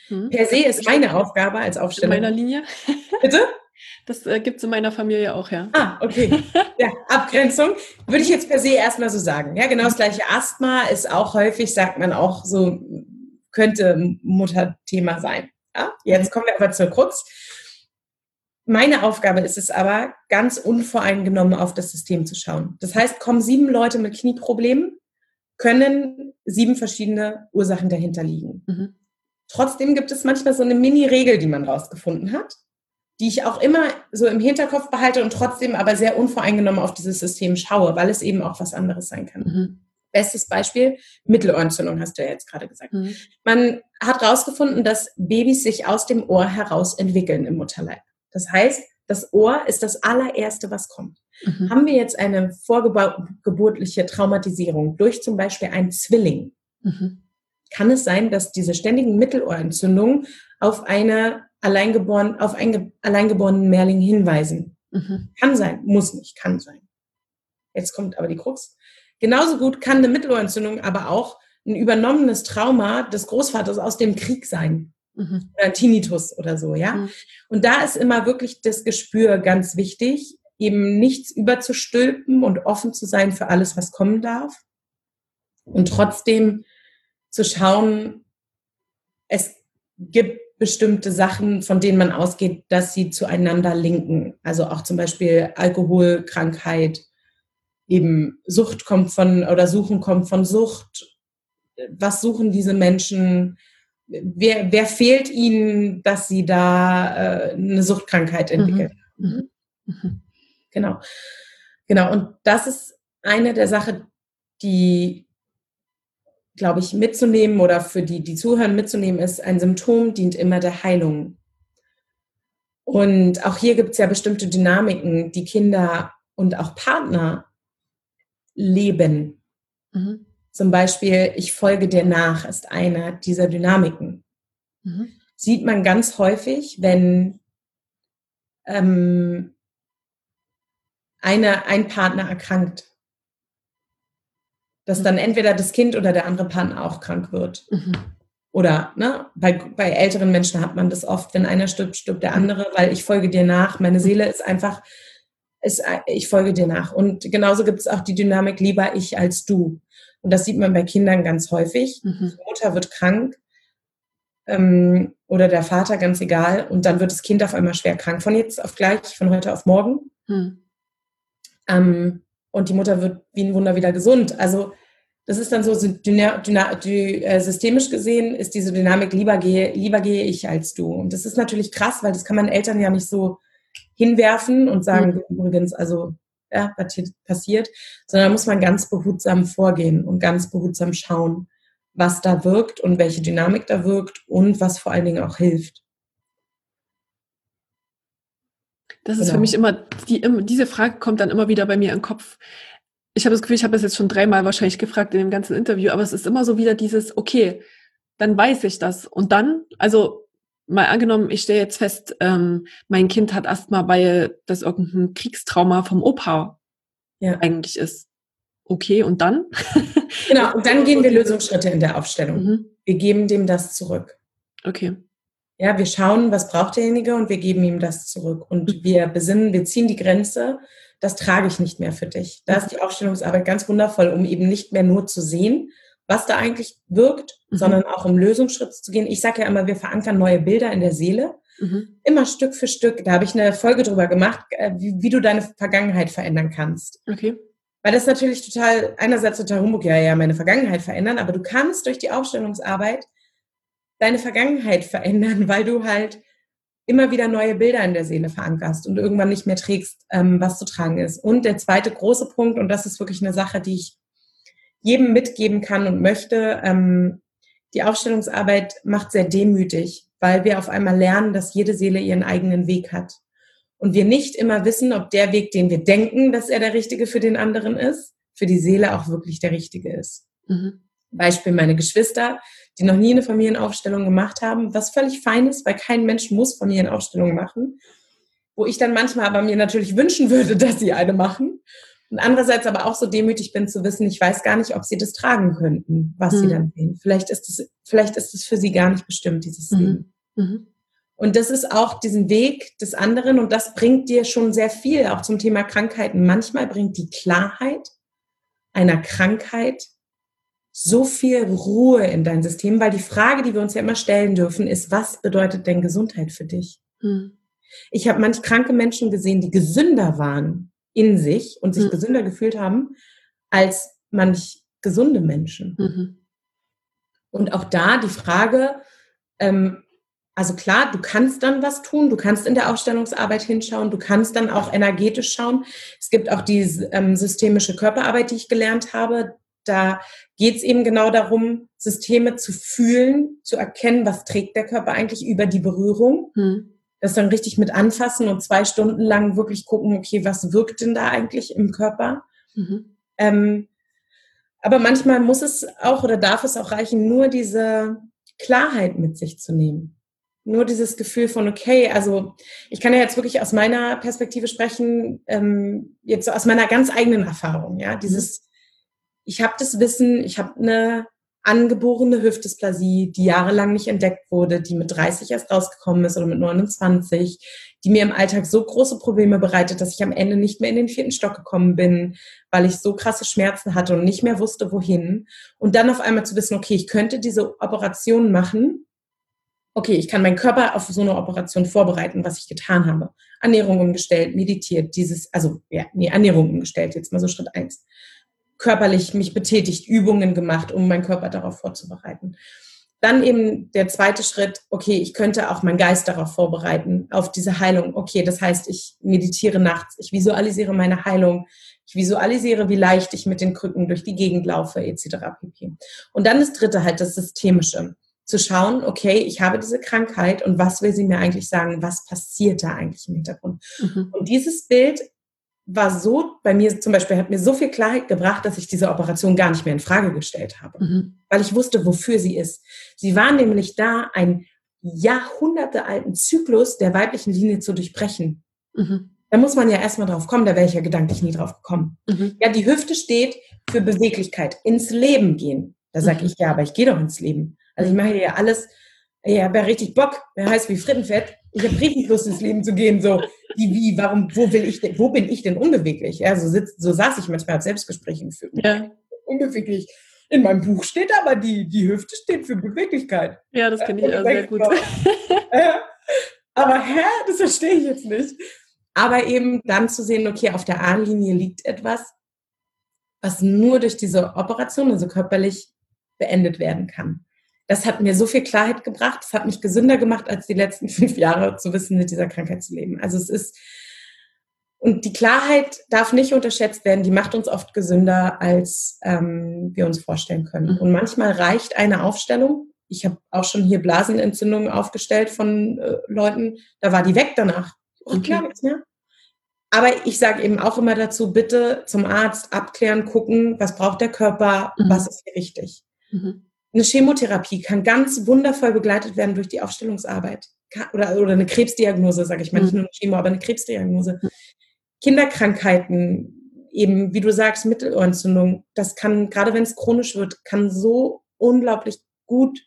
Hm. Per se ist meine Aufgabe als Aufsteller. In meiner Linie? *laughs* Bitte? Das äh, gibt es in meiner Familie auch, ja. Ah, okay. *laughs* Ja, Abgrenzung würde ich jetzt per se erstmal so sagen. Ja, genau das gleiche Asthma ist auch häufig, sagt man auch so, könnte Mutterthema sein. Ja? Jetzt kommen wir aber zur Krux. Meine Aufgabe ist es aber, ganz unvoreingenommen auf das System zu schauen. Das heißt, kommen sieben Leute mit Knieproblemen, können sieben verschiedene Ursachen dahinter liegen. Mhm. Trotzdem gibt es manchmal so eine Mini-Regel, die man rausgefunden hat, die ich auch immer so im Hinterkopf behalte und trotzdem aber sehr unvoreingenommen auf dieses System schaue, weil es eben auch was anderes sein kann. Mhm. Bestes Beispiel, Mittelohrentzündung hast du ja jetzt gerade gesagt. Mhm. Man hat herausgefunden, dass Babys sich aus dem Ohr heraus entwickeln im Mutterleib. Das heißt, das Ohr ist das allererste, was kommt. Mhm. Haben wir jetzt eine vorgeburtliche Traumatisierung durch zum Beispiel einen Zwilling, mhm. kann es sein, dass diese ständigen Mittelohrentzündungen auf eine alleingeboren, auf einen alleingeborenen Mehrling hinweisen. Mhm. Kann sein, muss nicht, kann sein. Jetzt kommt aber die Krux. Genauso gut kann eine Mittelohrentzündung aber auch ein übernommenes Trauma des Großvaters aus dem Krieg sein. Mhm. Oder ein Tinnitus oder so, ja. Mhm. Und da ist immer wirklich das Gespür ganz wichtig, eben nichts überzustülpen und offen zu sein für alles, was kommen darf. Und trotzdem zu schauen, es gibt bestimmte Sachen, von denen man ausgeht, dass sie zueinander linken. Also auch zum Beispiel Alkoholkrankheit, eben Sucht kommt von oder Suchen kommt von Sucht. Was suchen diese Menschen? Wer, wer fehlt ihnen, dass sie da äh, eine Suchtkrankheit mhm. entwickeln? Mhm. Mhm. Genau. Genau. Und das ist eine der Sachen, die glaube ich, mitzunehmen oder für die, die zuhören, mitzunehmen ist, ein Symptom dient immer der Heilung. Und auch hier gibt es ja bestimmte Dynamiken, die Kinder und auch Partner leben. Mhm. Zum Beispiel, ich folge dir nach, ist eine dieser Dynamiken. Mhm. Sieht man ganz häufig, wenn ähm, eine, ein Partner erkrankt dass dann entweder das Kind oder der andere Partner auch krank wird. Mhm. Oder ne, bei, bei älteren Menschen hat man das oft, wenn einer stirbt, stirbt der andere, weil ich folge dir nach. Meine Seele ist einfach, ist, ich folge dir nach. Und genauso gibt es auch die Dynamik lieber ich als du. Und das sieht man bei Kindern ganz häufig. Mhm. Die Mutter wird krank ähm, oder der Vater, ganz egal. Und dann wird das Kind auf einmal schwer krank. Von jetzt auf gleich, von heute auf morgen. Mhm. Ähm, und die Mutter wird wie ein Wunder wieder gesund. Also das ist dann so, dyna, dyna, dy, äh, systemisch gesehen ist diese Dynamik, lieber gehe, lieber gehe ich als du. Und das ist natürlich krass, weil das kann man Eltern ja nicht so hinwerfen und sagen, mhm. übrigens, also ja, was hier passiert, sondern da muss man ganz behutsam vorgehen und ganz behutsam schauen, was da wirkt und welche Dynamik da wirkt und was vor allen Dingen auch hilft. Das ist genau. für mich immer, die, diese Frage kommt dann immer wieder bei mir in den Kopf ich habe das Gefühl, ich habe das jetzt schon dreimal wahrscheinlich gefragt in dem ganzen Interview, aber es ist immer so wieder dieses, okay, dann weiß ich das. Und dann, also mal angenommen, ich stelle jetzt fest, ähm, mein Kind hat Asthma, weil das irgendein Kriegstrauma vom Opa ja. eigentlich ist. Okay, und dann? genau, und dann gehen wir *laughs* Lösungsschritte in der Aufstellung. Mhm. Wir geben dem das zurück. Okay. Ja, wir schauen, was braucht derjenige und wir geben ihm das zurück. Und mhm. wir besinnen, wir ziehen die Grenze das trage ich nicht mehr für dich. Da ist die Aufstellungsarbeit ganz wundervoll, um eben nicht mehr nur zu sehen, was da eigentlich wirkt, mhm. sondern auch um Lösungsschritte zu gehen. Ich sage ja immer, wir verankern neue Bilder in der Seele. Mhm. Immer Stück für Stück. Da habe ich eine Folge drüber gemacht, äh, wie, wie, du deine Vergangenheit verändern kannst. Okay. Weil das natürlich total, einerseits total Humbug, ja, ja, meine Vergangenheit verändern, aber du kannst durch die Aufstellungsarbeit deine Vergangenheit verändern, weil du halt immer wieder neue Bilder in der Seele verankerst und irgendwann nicht mehr trägst, ähm, was zu tragen ist. Und der zweite große Punkt, und das ist wirklich eine Sache, die ich jedem mitgeben kann und möchte, ähm, die Aufstellungsarbeit macht sehr demütig, weil wir auf einmal lernen, dass jede Seele ihren eigenen Weg hat. Und wir nicht immer wissen, ob der Weg, den wir denken, dass er der richtige für den anderen ist, für die Seele auch wirklich der richtige ist. Mhm. Beispiel meine Geschwister, die noch nie eine Familienaufstellung gemacht haben, was völlig fein ist, weil kein Mensch muss Familienaufstellungen machen. Wo ich dann manchmal aber mir natürlich wünschen würde, *laughs* dass sie eine machen. Und andererseits aber auch so demütig bin zu wissen, ich weiß gar nicht, ob sie das tragen könnten, was mhm. sie dann sehen. Vielleicht ist es, vielleicht ist es für sie gar nicht bestimmt, dieses mhm. Leben. Mhm. Und das ist auch diesen Weg des anderen und das bringt dir schon sehr viel, auch zum Thema Krankheiten. Manchmal bringt die Klarheit einer Krankheit so viel Ruhe in dein System, weil die Frage, die wir uns ja immer stellen dürfen, ist, was bedeutet denn Gesundheit für dich? Hm. Ich habe manch kranke Menschen gesehen, die gesünder waren in sich und sich hm. gesünder gefühlt haben, als manch gesunde Menschen. Mhm. Und auch da die Frage, ähm, also klar, du kannst dann was tun, du kannst in der Aufstellungsarbeit hinschauen, du kannst dann auch energetisch schauen. Es gibt auch die ähm, systemische Körperarbeit, die ich gelernt habe. Da geht es eben genau darum, Systeme zu fühlen, zu erkennen, was trägt der Körper eigentlich über die Berührung. Hm. Das dann richtig mit anfassen und zwei Stunden lang wirklich gucken, okay, was wirkt denn da eigentlich im Körper? Mhm. Ähm, aber manchmal muss es auch oder darf es auch reichen, nur diese Klarheit mit sich zu nehmen. Nur dieses Gefühl von, okay, also ich kann ja jetzt wirklich aus meiner Perspektive sprechen, ähm, jetzt so aus meiner ganz eigenen Erfahrung, ja, dieses, ich habe das Wissen, ich habe eine angeborene Hüftdysplasie, die jahrelang nicht entdeckt wurde, die mit 30 erst rausgekommen ist oder mit 29, die mir im Alltag so große Probleme bereitet, dass ich am Ende nicht mehr in den vierten Stock gekommen bin, weil ich so krasse Schmerzen hatte und nicht mehr wusste, wohin. Und dann auf einmal zu wissen, okay, ich könnte diese Operation machen. Okay, ich kann meinen Körper auf so eine Operation vorbereiten, was ich getan habe. Ernährung umgestellt, meditiert, dieses, also ja, nee, Ernährung umgestellt, jetzt mal so Schritt eins körperlich mich betätigt, Übungen gemacht, um meinen Körper darauf vorzubereiten. Dann eben der zweite Schritt, okay, ich könnte auch meinen Geist darauf vorbereiten, auf diese Heilung. Okay, das heißt, ich meditiere nachts, ich visualisiere meine Heilung, ich visualisiere, wie leicht ich mit den Krücken durch die Gegend laufe, etc. pp. Und dann das dritte halt, das Systemische. Zu schauen, okay, ich habe diese Krankheit und was will sie mir eigentlich sagen? Was passiert da eigentlich im Hintergrund? Mhm. Und dieses Bild war so, bei mir zum Beispiel, hat mir so viel Klarheit gebracht, dass ich diese Operation gar nicht mehr in Frage gestellt habe, mhm. weil ich wusste, wofür sie ist. Sie war nämlich da, einen jahrhundertealten Zyklus der weiblichen Linie zu durchbrechen. Mhm. Da muss man ja erstmal drauf kommen, da wäre ich ja gedanklich nie drauf gekommen. Mhm. Ja, die Hüfte steht für Beweglichkeit, ins Leben gehen. Da sage mhm. ich, ja, aber ich gehe doch ins Leben. Also ich mache ja alles, ich habe ja richtig Bock, wer heißt wie Frittenfett. Ich habe richtig Lust, ins Leben zu gehen. So, wie, wie, warum, wo will ich denn, wo bin ich denn unbeweglich? Ja, so, sitz, so saß ich manchmal als Selbstgespräche geführt. Ja. Unbeweglich. In meinem Buch steht aber, die, die Hüfte steht für Beweglichkeit. Ja, das kenne ich auch sehr gut. aber hä, das verstehe ich jetzt nicht. Aber eben dann zu sehen, okay, auf der Ahnlinie liegt etwas, was nur durch diese Operation, also körperlich, beendet werden kann das hat mir so viel Klarheit gebracht. Es hat mich gesünder gemacht, als die letzten *laughs* fünf Jahre zu wissen, mit dieser Krankheit zu leben. Also es ist, und die Klarheit darf nicht unterschätzt werden. Die macht uns oft gesünder, als ähm, wir uns vorstellen können. Mhm. Und manchmal reicht eine Aufstellung. Ich habe auch schon hier Blasenentzündungen aufgestellt von äh, Leuten. Da war die weg danach. Oh, okay. klar, nichts mehr. Aber ich sage eben auch immer dazu, bitte zum Arzt abklären, gucken, was braucht der Körper, mhm. was ist hier richtig. Mhm. Eine Chemotherapie kann ganz wundervoll begleitet werden durch die Aufstellungsarbeit. Oder, oder eine Krebsdiagnose, sage ich mal, nicht mhm. nur eine Chemo, aber eine Krebsdiagnose. Kinderkrankheiten, eben wie du sagst, Mittelohrentzündung, das kann, gerade wenn es chronisch wird, kann so unglaublich gut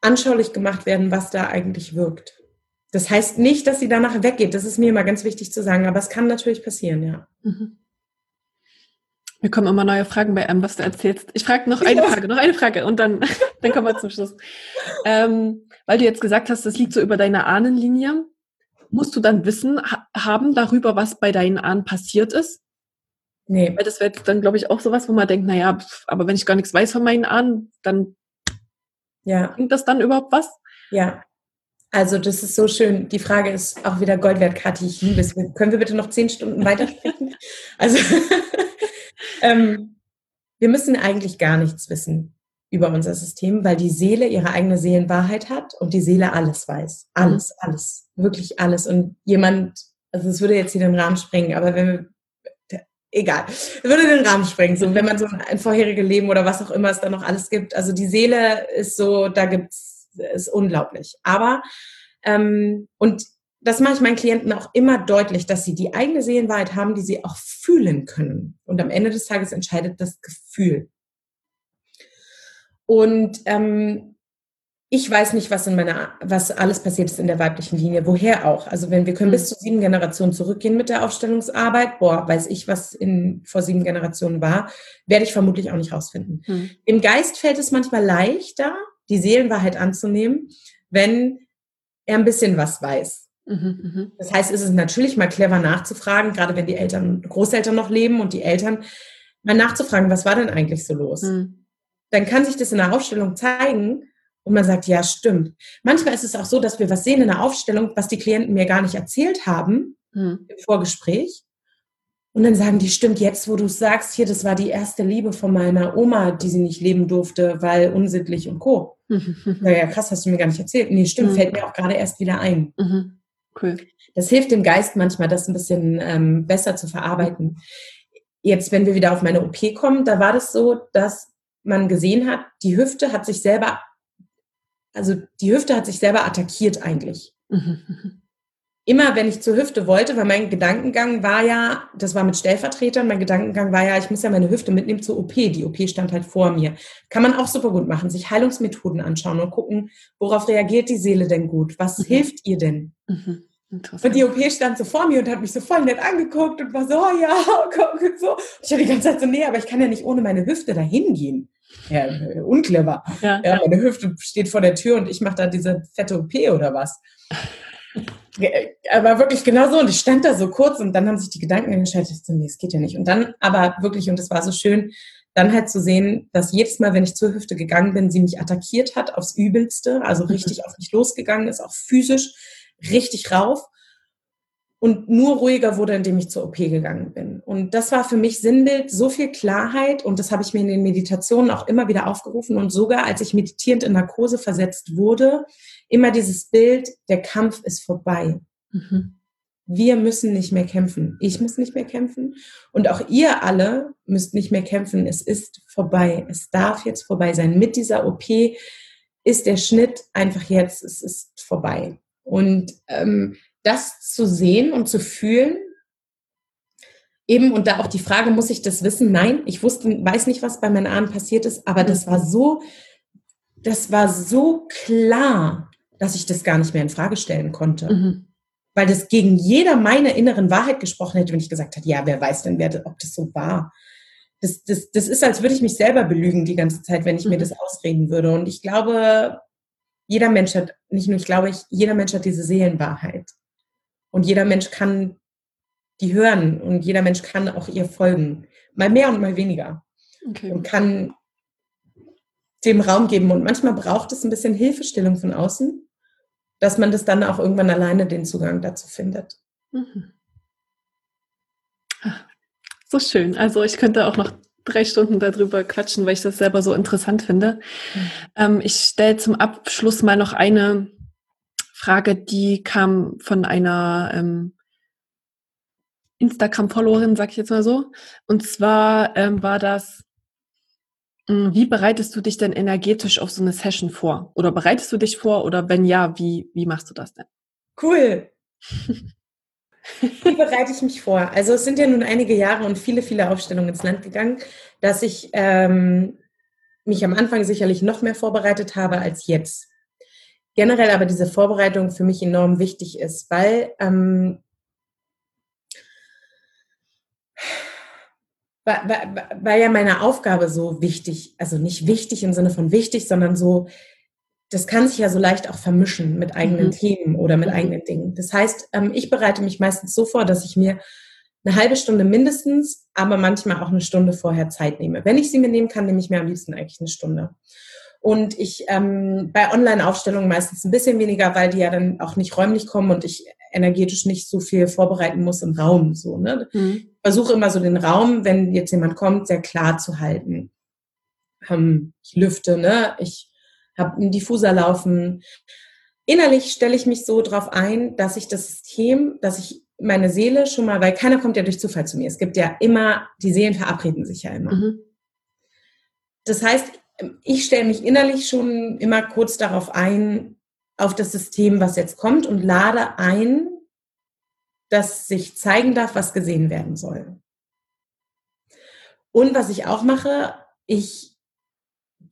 anschaulich gemacht werden, was da eigentlich wirkt. Das heißt nicht, dass sie danach weggeht. Das ist mir immer ganz wichtig zu sagen, aber es kann natürlich passieren, ja. Mhm. Mir kommen immer neue Fragen bei einem, was du erzählst. Ich frage noch eine Frage, noch eine Frage und dann, *laughs* dann kommen wir zum Schluss. Ähm, weil du jetzt gesagt hast, das liegt so über deiner Ahnenlinie. Musst du dann Wissen ha haben darüber, was bei deinen Ahnen passiert ist? Nee. Weil das wäre dann, glaube ich, auch sowas, wo man denkt, naja, aber wenn ich gar nichts weiß von meinen Ahnen, dann ja. bringt das dann überhaupt was? Ja. Also das ist so schön. Die Frage ist auch wieder Gold wert, Kathi. Ich liebe es. Können wir bitte noch zehn Stunden weitersprechen? *laughs* also ähm, wir müssen eigentlich gar nichts wissen über unser System, weil die Seele ihre eigene Seelenwahrheit hat und die Seele alles weiß. Alles, mhm. alles, wirklich alles. Und jemand, also es würde jetzt hier den Rahmen sprengen, aber wenn wir, egal, würde den Rahmen sprengen. So, wenn man so ein vorheriges Leben oder was auch immer es da noch alles gibt. Also die Seele ist so, da gibt's, ist unglaublich. Aber ähm, und das mache ich meinen Klienten auch immer deutlich, dass sie die eigene Seelenwahrheit haben, die sie auch fühlen können. Und am Ende des Tages entscheidet das Gefühl. Und ähm, ich weiß nicht, was in meiner, was alles passiert ist in der weiblichen Linie, woher auch. Also wenn wir können mhm. bis zu sieben Generationen zurückgehen mit der Aufstellungsarbeit, boah, weiß ich, was in vor sieben Generationen war, werde ich vermutlich auch nicht rausfinden. Mhm. Im Geist fällt es manchmal leichter, die Seelenwahrheit anzunehmen, wenn er ein bisschen was weiß. Mhm, mhm, das heißt, es ist natürlich mal clever nachzufragen, gerade wenn die Eltern, Großeltern noch leben und die Eltern, mal nachzufragen, was war denn eigentlich so los? Mhm. Dann kann sich das in der Aufstellung zeigen und man sagt, ja, stimmt. Manchmal ist es auch so, dass wir was sehen in der Aufstellung, was die Klienten mir gar nicht erzählt haben mhm. im Vorgespräch. Und dann sagen die, stimmt, jetzt, wo du sagst, hier, das war die erste Liebe von meiner Oma, die sie nicht leben durfte, weil unsittlich und Co. naja, krass, hast du mir gar nicht erzählt. Nee, stimmt, mhm. fällt mir auch gerade erst wieder ein. Mhm. Cool. Das hilft dem Geist manchmal, das ein bisschen ähm, besser zu verarbeiten. Jetzt, wenn wir wieder auf meine OP kommen, da war das so, dass man gesehen hat, die Hüfte hat sich selber, also die Hüfte hat sich selber attackiert eigentlich. Immer, wenn ich zur Hüfte wollte, weil mein Gedankengang war ja, das war mit Stellvertretern, mein Gedankengang war ja, ich muss ja meine Hüfte mitnehmen zur OP. Die OP stand halt vor mir. Kann man auch super gut machen, sich Heilungsmethoden anschauen und gucken, worauf reagiert die Seele denn gut? Was mhm. hilft ihr denn? Mhm. Und die OP stand so vor mir und hat mich so voll nett angeguckt und war so, oh ja, guck und so. ich hatte die ganze Zeit so, nee, aber ich kann ja nicht ohne meine Hüfte dahin gehen. Ja, äh, unclever. Ja, ja, meine Hüfte steht vor der Tür und ich mache da diese fette OP oder was. Aber wirklich genau so. Und ich stand da so kurz und dann haben sich die Gedanken entscheidet, so, nee, es geht ja nicht. Und dann aber wirklich, und es war so schön, dann halt zu sehen, dass jedes Mal, wenn ich zur Hüfte gegangen bin, sie mich attackiert hat aufs Übelste, also mhm. richtig auf mich losgegangen ist, auch physisch richtig rauf und nur ruhiger wurde, indem ich zur OP gegangen bin. Und das war für mich Sinnbild, so viel Klarheit und das habe ich mir in den Meditationen auch immer wieder aufgerufen und sogar als ich meditierend in Narkose versetzt wurde, immer dieses Bild, der Kampf ist vorbei. Mhm. Wir müssen nicht mehr kämpfen. Ich muss nicht mehr kämpfen. Und auch ihr alle müsst nicht mehr kämpfen. Es ist vorbei. Es darf jetzt vorbei sein. Mit dieser OP ist der Schnitt einfach jetzt, es ist vorbei. Und ähm, das zu sehen und zu fühlen, eben, und da auch die Frage, muss ich das wissen? Nein, ich wusste, weiß nicht, was bei meinen Ahnen passiert ist, aber das war so, das war so klar, dass ich das gar nicht mehr in Frage stellen konnte. Mhm. Weil das gegen jeder meiner inneren Wahrheit gesprochen hätte, wenn ich gesagt hätte, ja, wer weiß denn, wer, ob das so war. Das, das, das ist, als würde ich mich selber belügen die ganze Zeit, wenn ich mhm. mir das ausreden würde. Und ich glaube, jeder Mensch hat, nicht nur ich glaube, ich, jeder Mensch hat diese Seelenwahrheit. Und jeder Mensch kann die hören und jeder Mensch kann auch ihr folgen. Mal mehr und mal weniger. Okay. Und kann dem Raum geben. Und manchmal braucht es ein bisschen Hilfestellung von außen, dass man das dann auch irgendwann alleine den Zugang dazu findet. Mhm. So schön. Also ich könnte auch noch drei Stunden darüber quatschen, weil ich das selber so interessant finde. Mhm. Ähm, ich stelle zum Abschluss mal noch eine Frage, die kam von einer ähm, Instagram-Followerin, sag ich jetzt mal so. Und zwar ähm, war das, wie bereitest du dich denn energetisch auf so eine Session vor? Oder bereitest du dich vor? Oder wenn ja, wie, wie machst du das denn? Cool. *laughs* Wie bereite ich mich vor? Also es sind ja nun einige Jahre und viele, viele Aufstellungen ins Land gegangen, dass ich ähm, mich am Anfang sicherlich noch mehr vorbereitet habe als jetzt. Generell aber diese Vorbereitung für mich enorm wichtig ist, weil ähm, weil, weil, weil ja meine Aufgabe so wichtig, also nicht wichtig im Sinne von wichtig, sondern so das kann sich ja so leicht auch vermischen mit eigenen mhm. Themen oder mit mhm. eigenen Dingen. Das heißt, ähm, ich bereite mich meistens so vor, dass ich mir eine halbe Stunde mindestens, aber manchmal auch eine Stunde vorher Zeit nehme. Wenn ich sie mir nehmen kann, nehme ich mir am liebsten eigentlich eine Stunde. Und ich ähm, bei Online-Aufstellungen meistens ein bisschen weniger, weil die ja dann auch nicht räumlich kommen und ich energetisch nicht so viel vorbereiten muss im Raum. So, ne? Mhm. Versuche immer so den Raum, wenn jetzt jemand kommt, sehr klar zu halten. Ähm, ich lüfte, ne? Ich habe einen Diffuser laufen. Innerlich stelle ich mich so darauf ein, dass ich das System, dass ich meine Seele schon mal, weil keiner kommt ja durch Zufall zu mir. Es gibt ja immer, die Seelen verabreden sich ja immer. Mhm. Das heißt, ich stelle mich innerlich schon immer kurz darauf ein, auf das System, was jetzt kommt und lade ein, dass sich zeigen darf, was gesehen werden soll. Und was ich auch mache, ich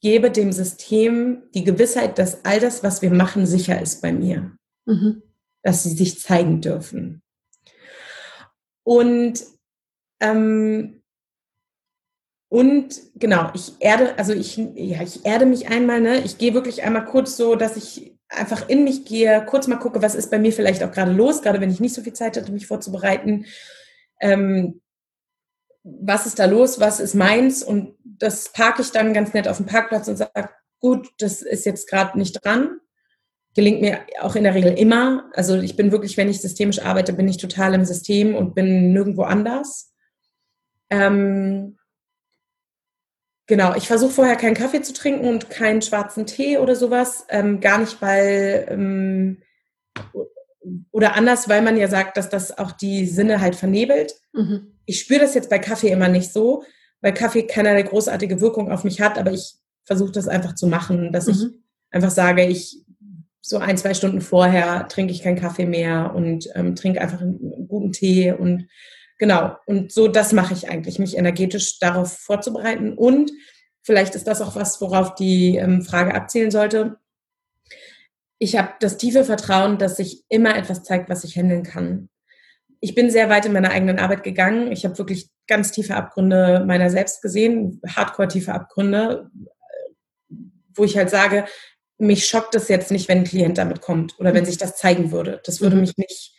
gebe dem System die Gewissheit, dass all das, was wir machen, sicher ist bei mir. Mhm. Dass sie sich zeigen dürfen. Und, ähm, und genau, ich erde, also ich, ja, ich erde mich einmal, ne? Ich gehe wirklich einmal kurz so, dass ich einfach in mich gehe, kurz mal gucke, was ist bei mir vielleicht auch gerade los, gerade wenn ich nicht so viel Zeit hatte, mich vorzubereiten. Ähm, was ist da los, was ist meins und das parke ich dann ganz nett auf dem Parkplatz und sage, gut, das ist jetzt gerade nicht dran. Gelingt mir auch in der Regel immer. Also ich bin wirklich, wenn ich systemisch arbeite, bin ich total im System und bin nirgendwo anders. Ähm, genau, ich versuche vorher keinen Kaffee zu trinken und keinen schwarzen Tee oder sowas. Ähm, gar nicht, weil ähm, oder anders, weil man ja sagt, dass das auch die Sinne halt vernebelt. Mhm. Ich spüre das jetzt bei Kaffee immer nicht so, weil Kaffee keinerlei großartige Wirkung auf mich hat, aber ich versuche das einfach zu machen, dass mhm. ich einfach sage, ich so ein, zwei Stunden vorher trinke ich keinen Kaffee mehr und ähm, trinke einfach einen guten Tee und genau. Und so das mache ich eigentlich, mich energetisch darauf vorzubereiten. Und vielleicht ist das auch was, worauf die ähm, Frage abzielen sollte. Ich habe das tiefe Vertrauen, dass sich immer etwas zeigt, was ich handeln kann. Ich bin sehr weit in meiner eigenen Arbeit gegangen. Ich habe wirklich ganz tiefe Abgründe meiner selbst gesehen, hardcore tiefe Abgründe, wo ich halt sage, mich schockt es jetzt nicht, wenn ein Klient damit kommt oder wenn mhm. sich das zeigen würde. Das würde mhm. mich nicht,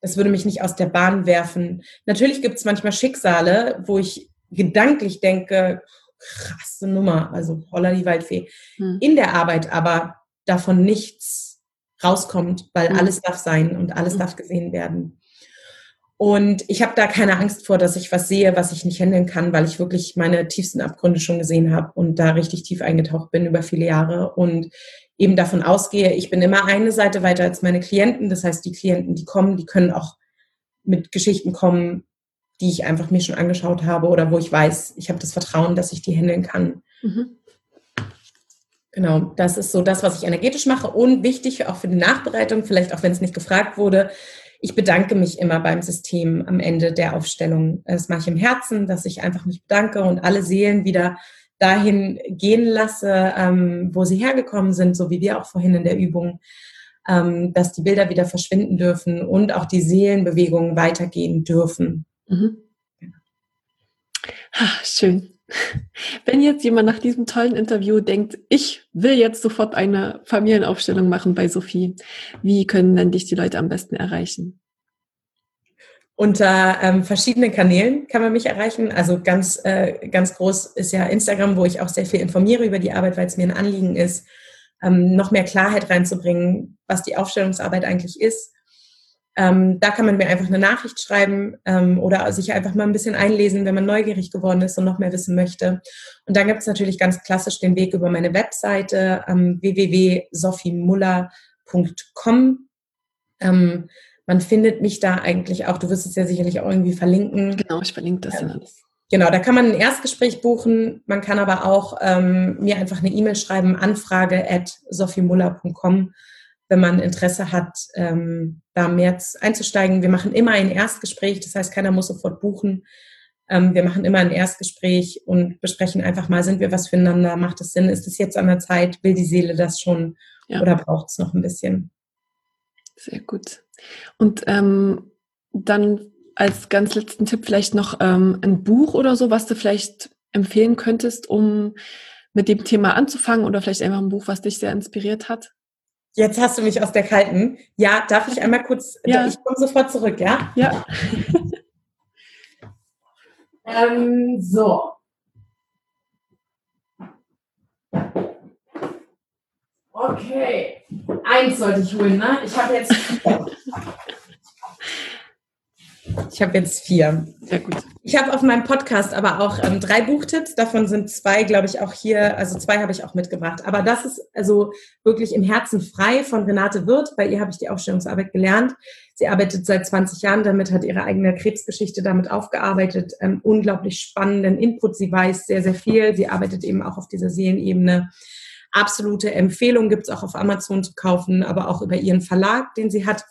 das würde mich nicht aus der Bahn werfen. Natürlich gibt es manchmal Schicksale, wo ich gedanklich denke, krasse Nummer, also holla die Waldfee. Hm. In der Arbeit aber davon nichts rauskommt, weil hm. alles darf sein und alles hm. darf gesehen werden. Und ich habe da keine Angst vor, dass ich was sehe, was ich nicht handeln kann, weil ich wirklich meine tiefsten Abgründe schon gesehen habe und da richtig tief eingetaucht bin über viele Jahre und eben davon ausgehe, ich bin immer eine Seite weiter als meine Klienten. Das heißt, die Klienten, die kommen, die können auch mit Geschichten kommen, die ich einfach mir schon angeschaut habe oder wo ich weiß, ich habe das Vertrauen, dass ich die handeln kann. Mhm. Genau, das ist so das, was ich energetisch mache und wichtig auch für die Nachbereitung, vielleicht auch wenn es nicht gefragt wurde, ich bedanke mich immer beim System am Ende der Aufstellung. Das mache ich im Herzen, dass ich einfach mich bedanke und alle Seelen wieder dahin gehen lasse, ähm, wo sie hergekommen sind, so wie wir auch vorhin in der Übung, ähm, dass die Bilder wieder verschwinden dürfen und auch die Seelenbewegungen weitergehen dürfen. Mhm. Ah, schön. Wenn jetzt jemand nach diesem tollen Interview denkt, ich will jetzt sofort eine Familienaufstellung machen bei Sophie, wie können denn dich die Leute am besten erreichen? Unter ähm, verschiedenen Kanälen kann man mich erreichen. Also ganz, äh, ganz groß ist ja Instagram, wo ich auch sehr viel informiere über die Arbeit, weil es mir ein Anliegen ist, ähm, noch mehr Klarheit reinzubringen, was die Aufstellungsarbeit eigentlich ist. Ähm, da kann man mir einfach eine Nachricht schreiben ähm, oder sich einfach mal ein bisschen einlesen, wenn man neugierig geworden ist und noch mehr wissen möchte. Und dann gibt es natürlich ganz klassisch den Weg über meine Webseite ähm, www.sophiemuller.com. Ähm, man findet mich da eigentlich auch, du wirst es ja sicherlich auch irgendwie verlinken. Genau, ich verlinke das alles. Genau, da kann man ein Erstgespräch buchen. Man kann aber auch ähm, mir einfach eine E-Mail schreiben, anfrage at sophiemuller.com wenn man Interesse hat, ähm, da mehr einzusteigen. Wir machen immer ein Erstgespräch, das heißt, keiner muss sofort buchen. Ähm, wir machen immer ein Erstgespräch und besprechen einfach mal, sind wir was füreinander, macht es Sinn, ist es jetzt an der Zeit, will die Seele das schon ja. oder braucht es noch ein bisschen? Sehr gut. Und ähm, dann als ganz letzten Tipp vielleicht noch ähm, ein Buch oder so, was du vielleicht empfehlen könntest, um mit dem Thema anzufangen oder vielleicht einfach ein Buch, was dich sehr inspiriert hat? Jetzt hast du mich aus der kalten. Ja, darf ich einmal kurz, ja. ich komme sofort zurück, ja? Ja. *laughs* ähm, so. Okay. Eins sollte ich holen, ne? Ich habe jetzt. Ich habe jetzt vier. Sehr gut. Ich habe auf meinem Podcast aber auch ähm, drei Buchtipps. Davon sind zwei, glaube ich, auch hier. Also zwei habe ich auch mitgebracht. Aber das ist also wirklich im Herzen frei von Renate Wirth. Bei ihr habe ich die Aufstellungsarbeit gelernt. Sie arbeitet seit 20 Jahren damit, hat ihre eigene Krebsgeschichte damit aufgearbeitet. Ähm, unglaublich spannenden Input. Sie weiß sehr, sehr viel. Sie arbeitet eben auch auf dieser Seelenebene. Absolute Empfehlung gibt es auch auf Amazon zu kaufen, aber auch über ihren Verlag, den sie hat.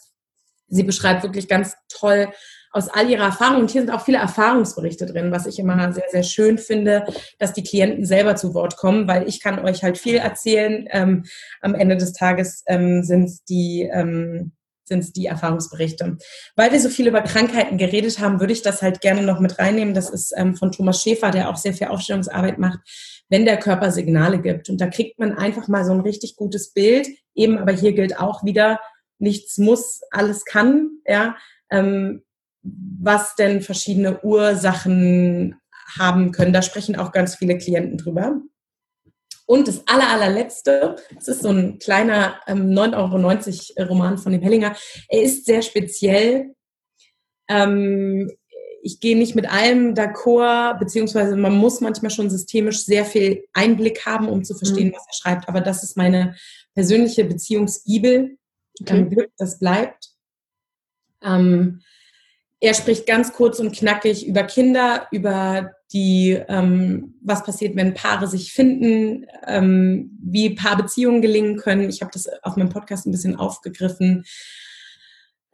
Sie beschreibt wirklich ganz toll, aus all ihrer Erfahrung. Und hier sind auch viele Erfahrungsberichte drin, was ich immer sehr, sehr schön finde, dass die Klienten selber zu Wort kommen, weil ich kann euch halt viel erzählen. Ähm, am Ende des Tages ähm, sind die ähm, sind es die Erfahrungsberichte. Weil wir so viel über Krankheiten geredet haben, würde ich das halt gerne noch mit reinnehmen. Das ist ähm, von Thomas Schäfer, der auch sehr viel Aufstellungsarbeit macht, wenn der Körper Signale gibt. Und da kriegt man einfach mal so ein richtig gutes Bild. Eben, aber hier gilt auch wieder, nichts muss, alles kann. Ja, ähm, was denn verschiedene Ursachen haben können. Da sprechen auch ganz viele Klienten drüber. Und das aller, allerletzte, das ist so ein kleiner ähm, 9,90 Euro Roman von dem Hellinger. Er ist sehr speziell. Ähm, ich gehe nicht mit allem d'accord, beziehungsweise man muss manchmal schon systemisch sehr viel Einblick haben, um zu verstehen, mhm. was er schreibt. Aber das ist meine persönliche Beziehungsbibel. Okay. Ähm, Glück, das bleibt. Ähm, er spricht ganz kurz und knackig über Kinder, über die, ähm, was passiert, wenn Paare sich finden, ähm, wie Paarbeziehungen gelingen können. Ich habe das auf meinem Podcast ein bisschen aufgegriffen.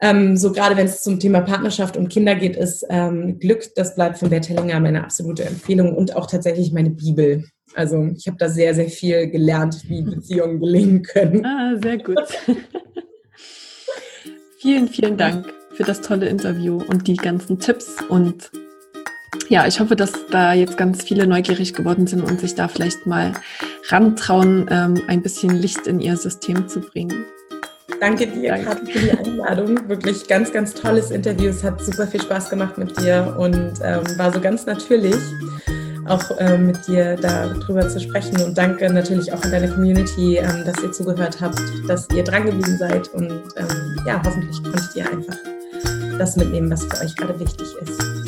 Ähm, so gerade wenn es zum Thema Partnerschaft und Kinder geht, ist ähm, Glück, das bleibt von Bert Hellinger meine absolute Empfehlung und auch tatsächlich meine Bibel. Also ich habe da sehr, sehr viel gelernt, wie *laughs* Beziehungen gelingen können. Ah, sehr gut. *laughs* vielen, vielen Dank für das tolle Interview und die ganzen Tipps und ja, ich hoffe, dass da jetzt ganz viele neugierig geworden sind und sich da vielleicht mal rantrauen, ähm, ein bisschen Licht in ihr System zu bringen. Danke dir, Danke. Kathi, für die Einladung. Wirklich ganz, ganz tolles Interview. Es hat super viel Spaß gemacht mit dir und ähm, war so ganz natürlich, auch ähm, mit dir darüber zu sprechen. Und danke natürlich auch an deine Community, ähm, dass ihr zugehört habt, dass ihr dran geblieben seid. Und ähm, ja, hoffentlich konntet ihr einfach das mitnehmen, was für euch gerade wichtig ist.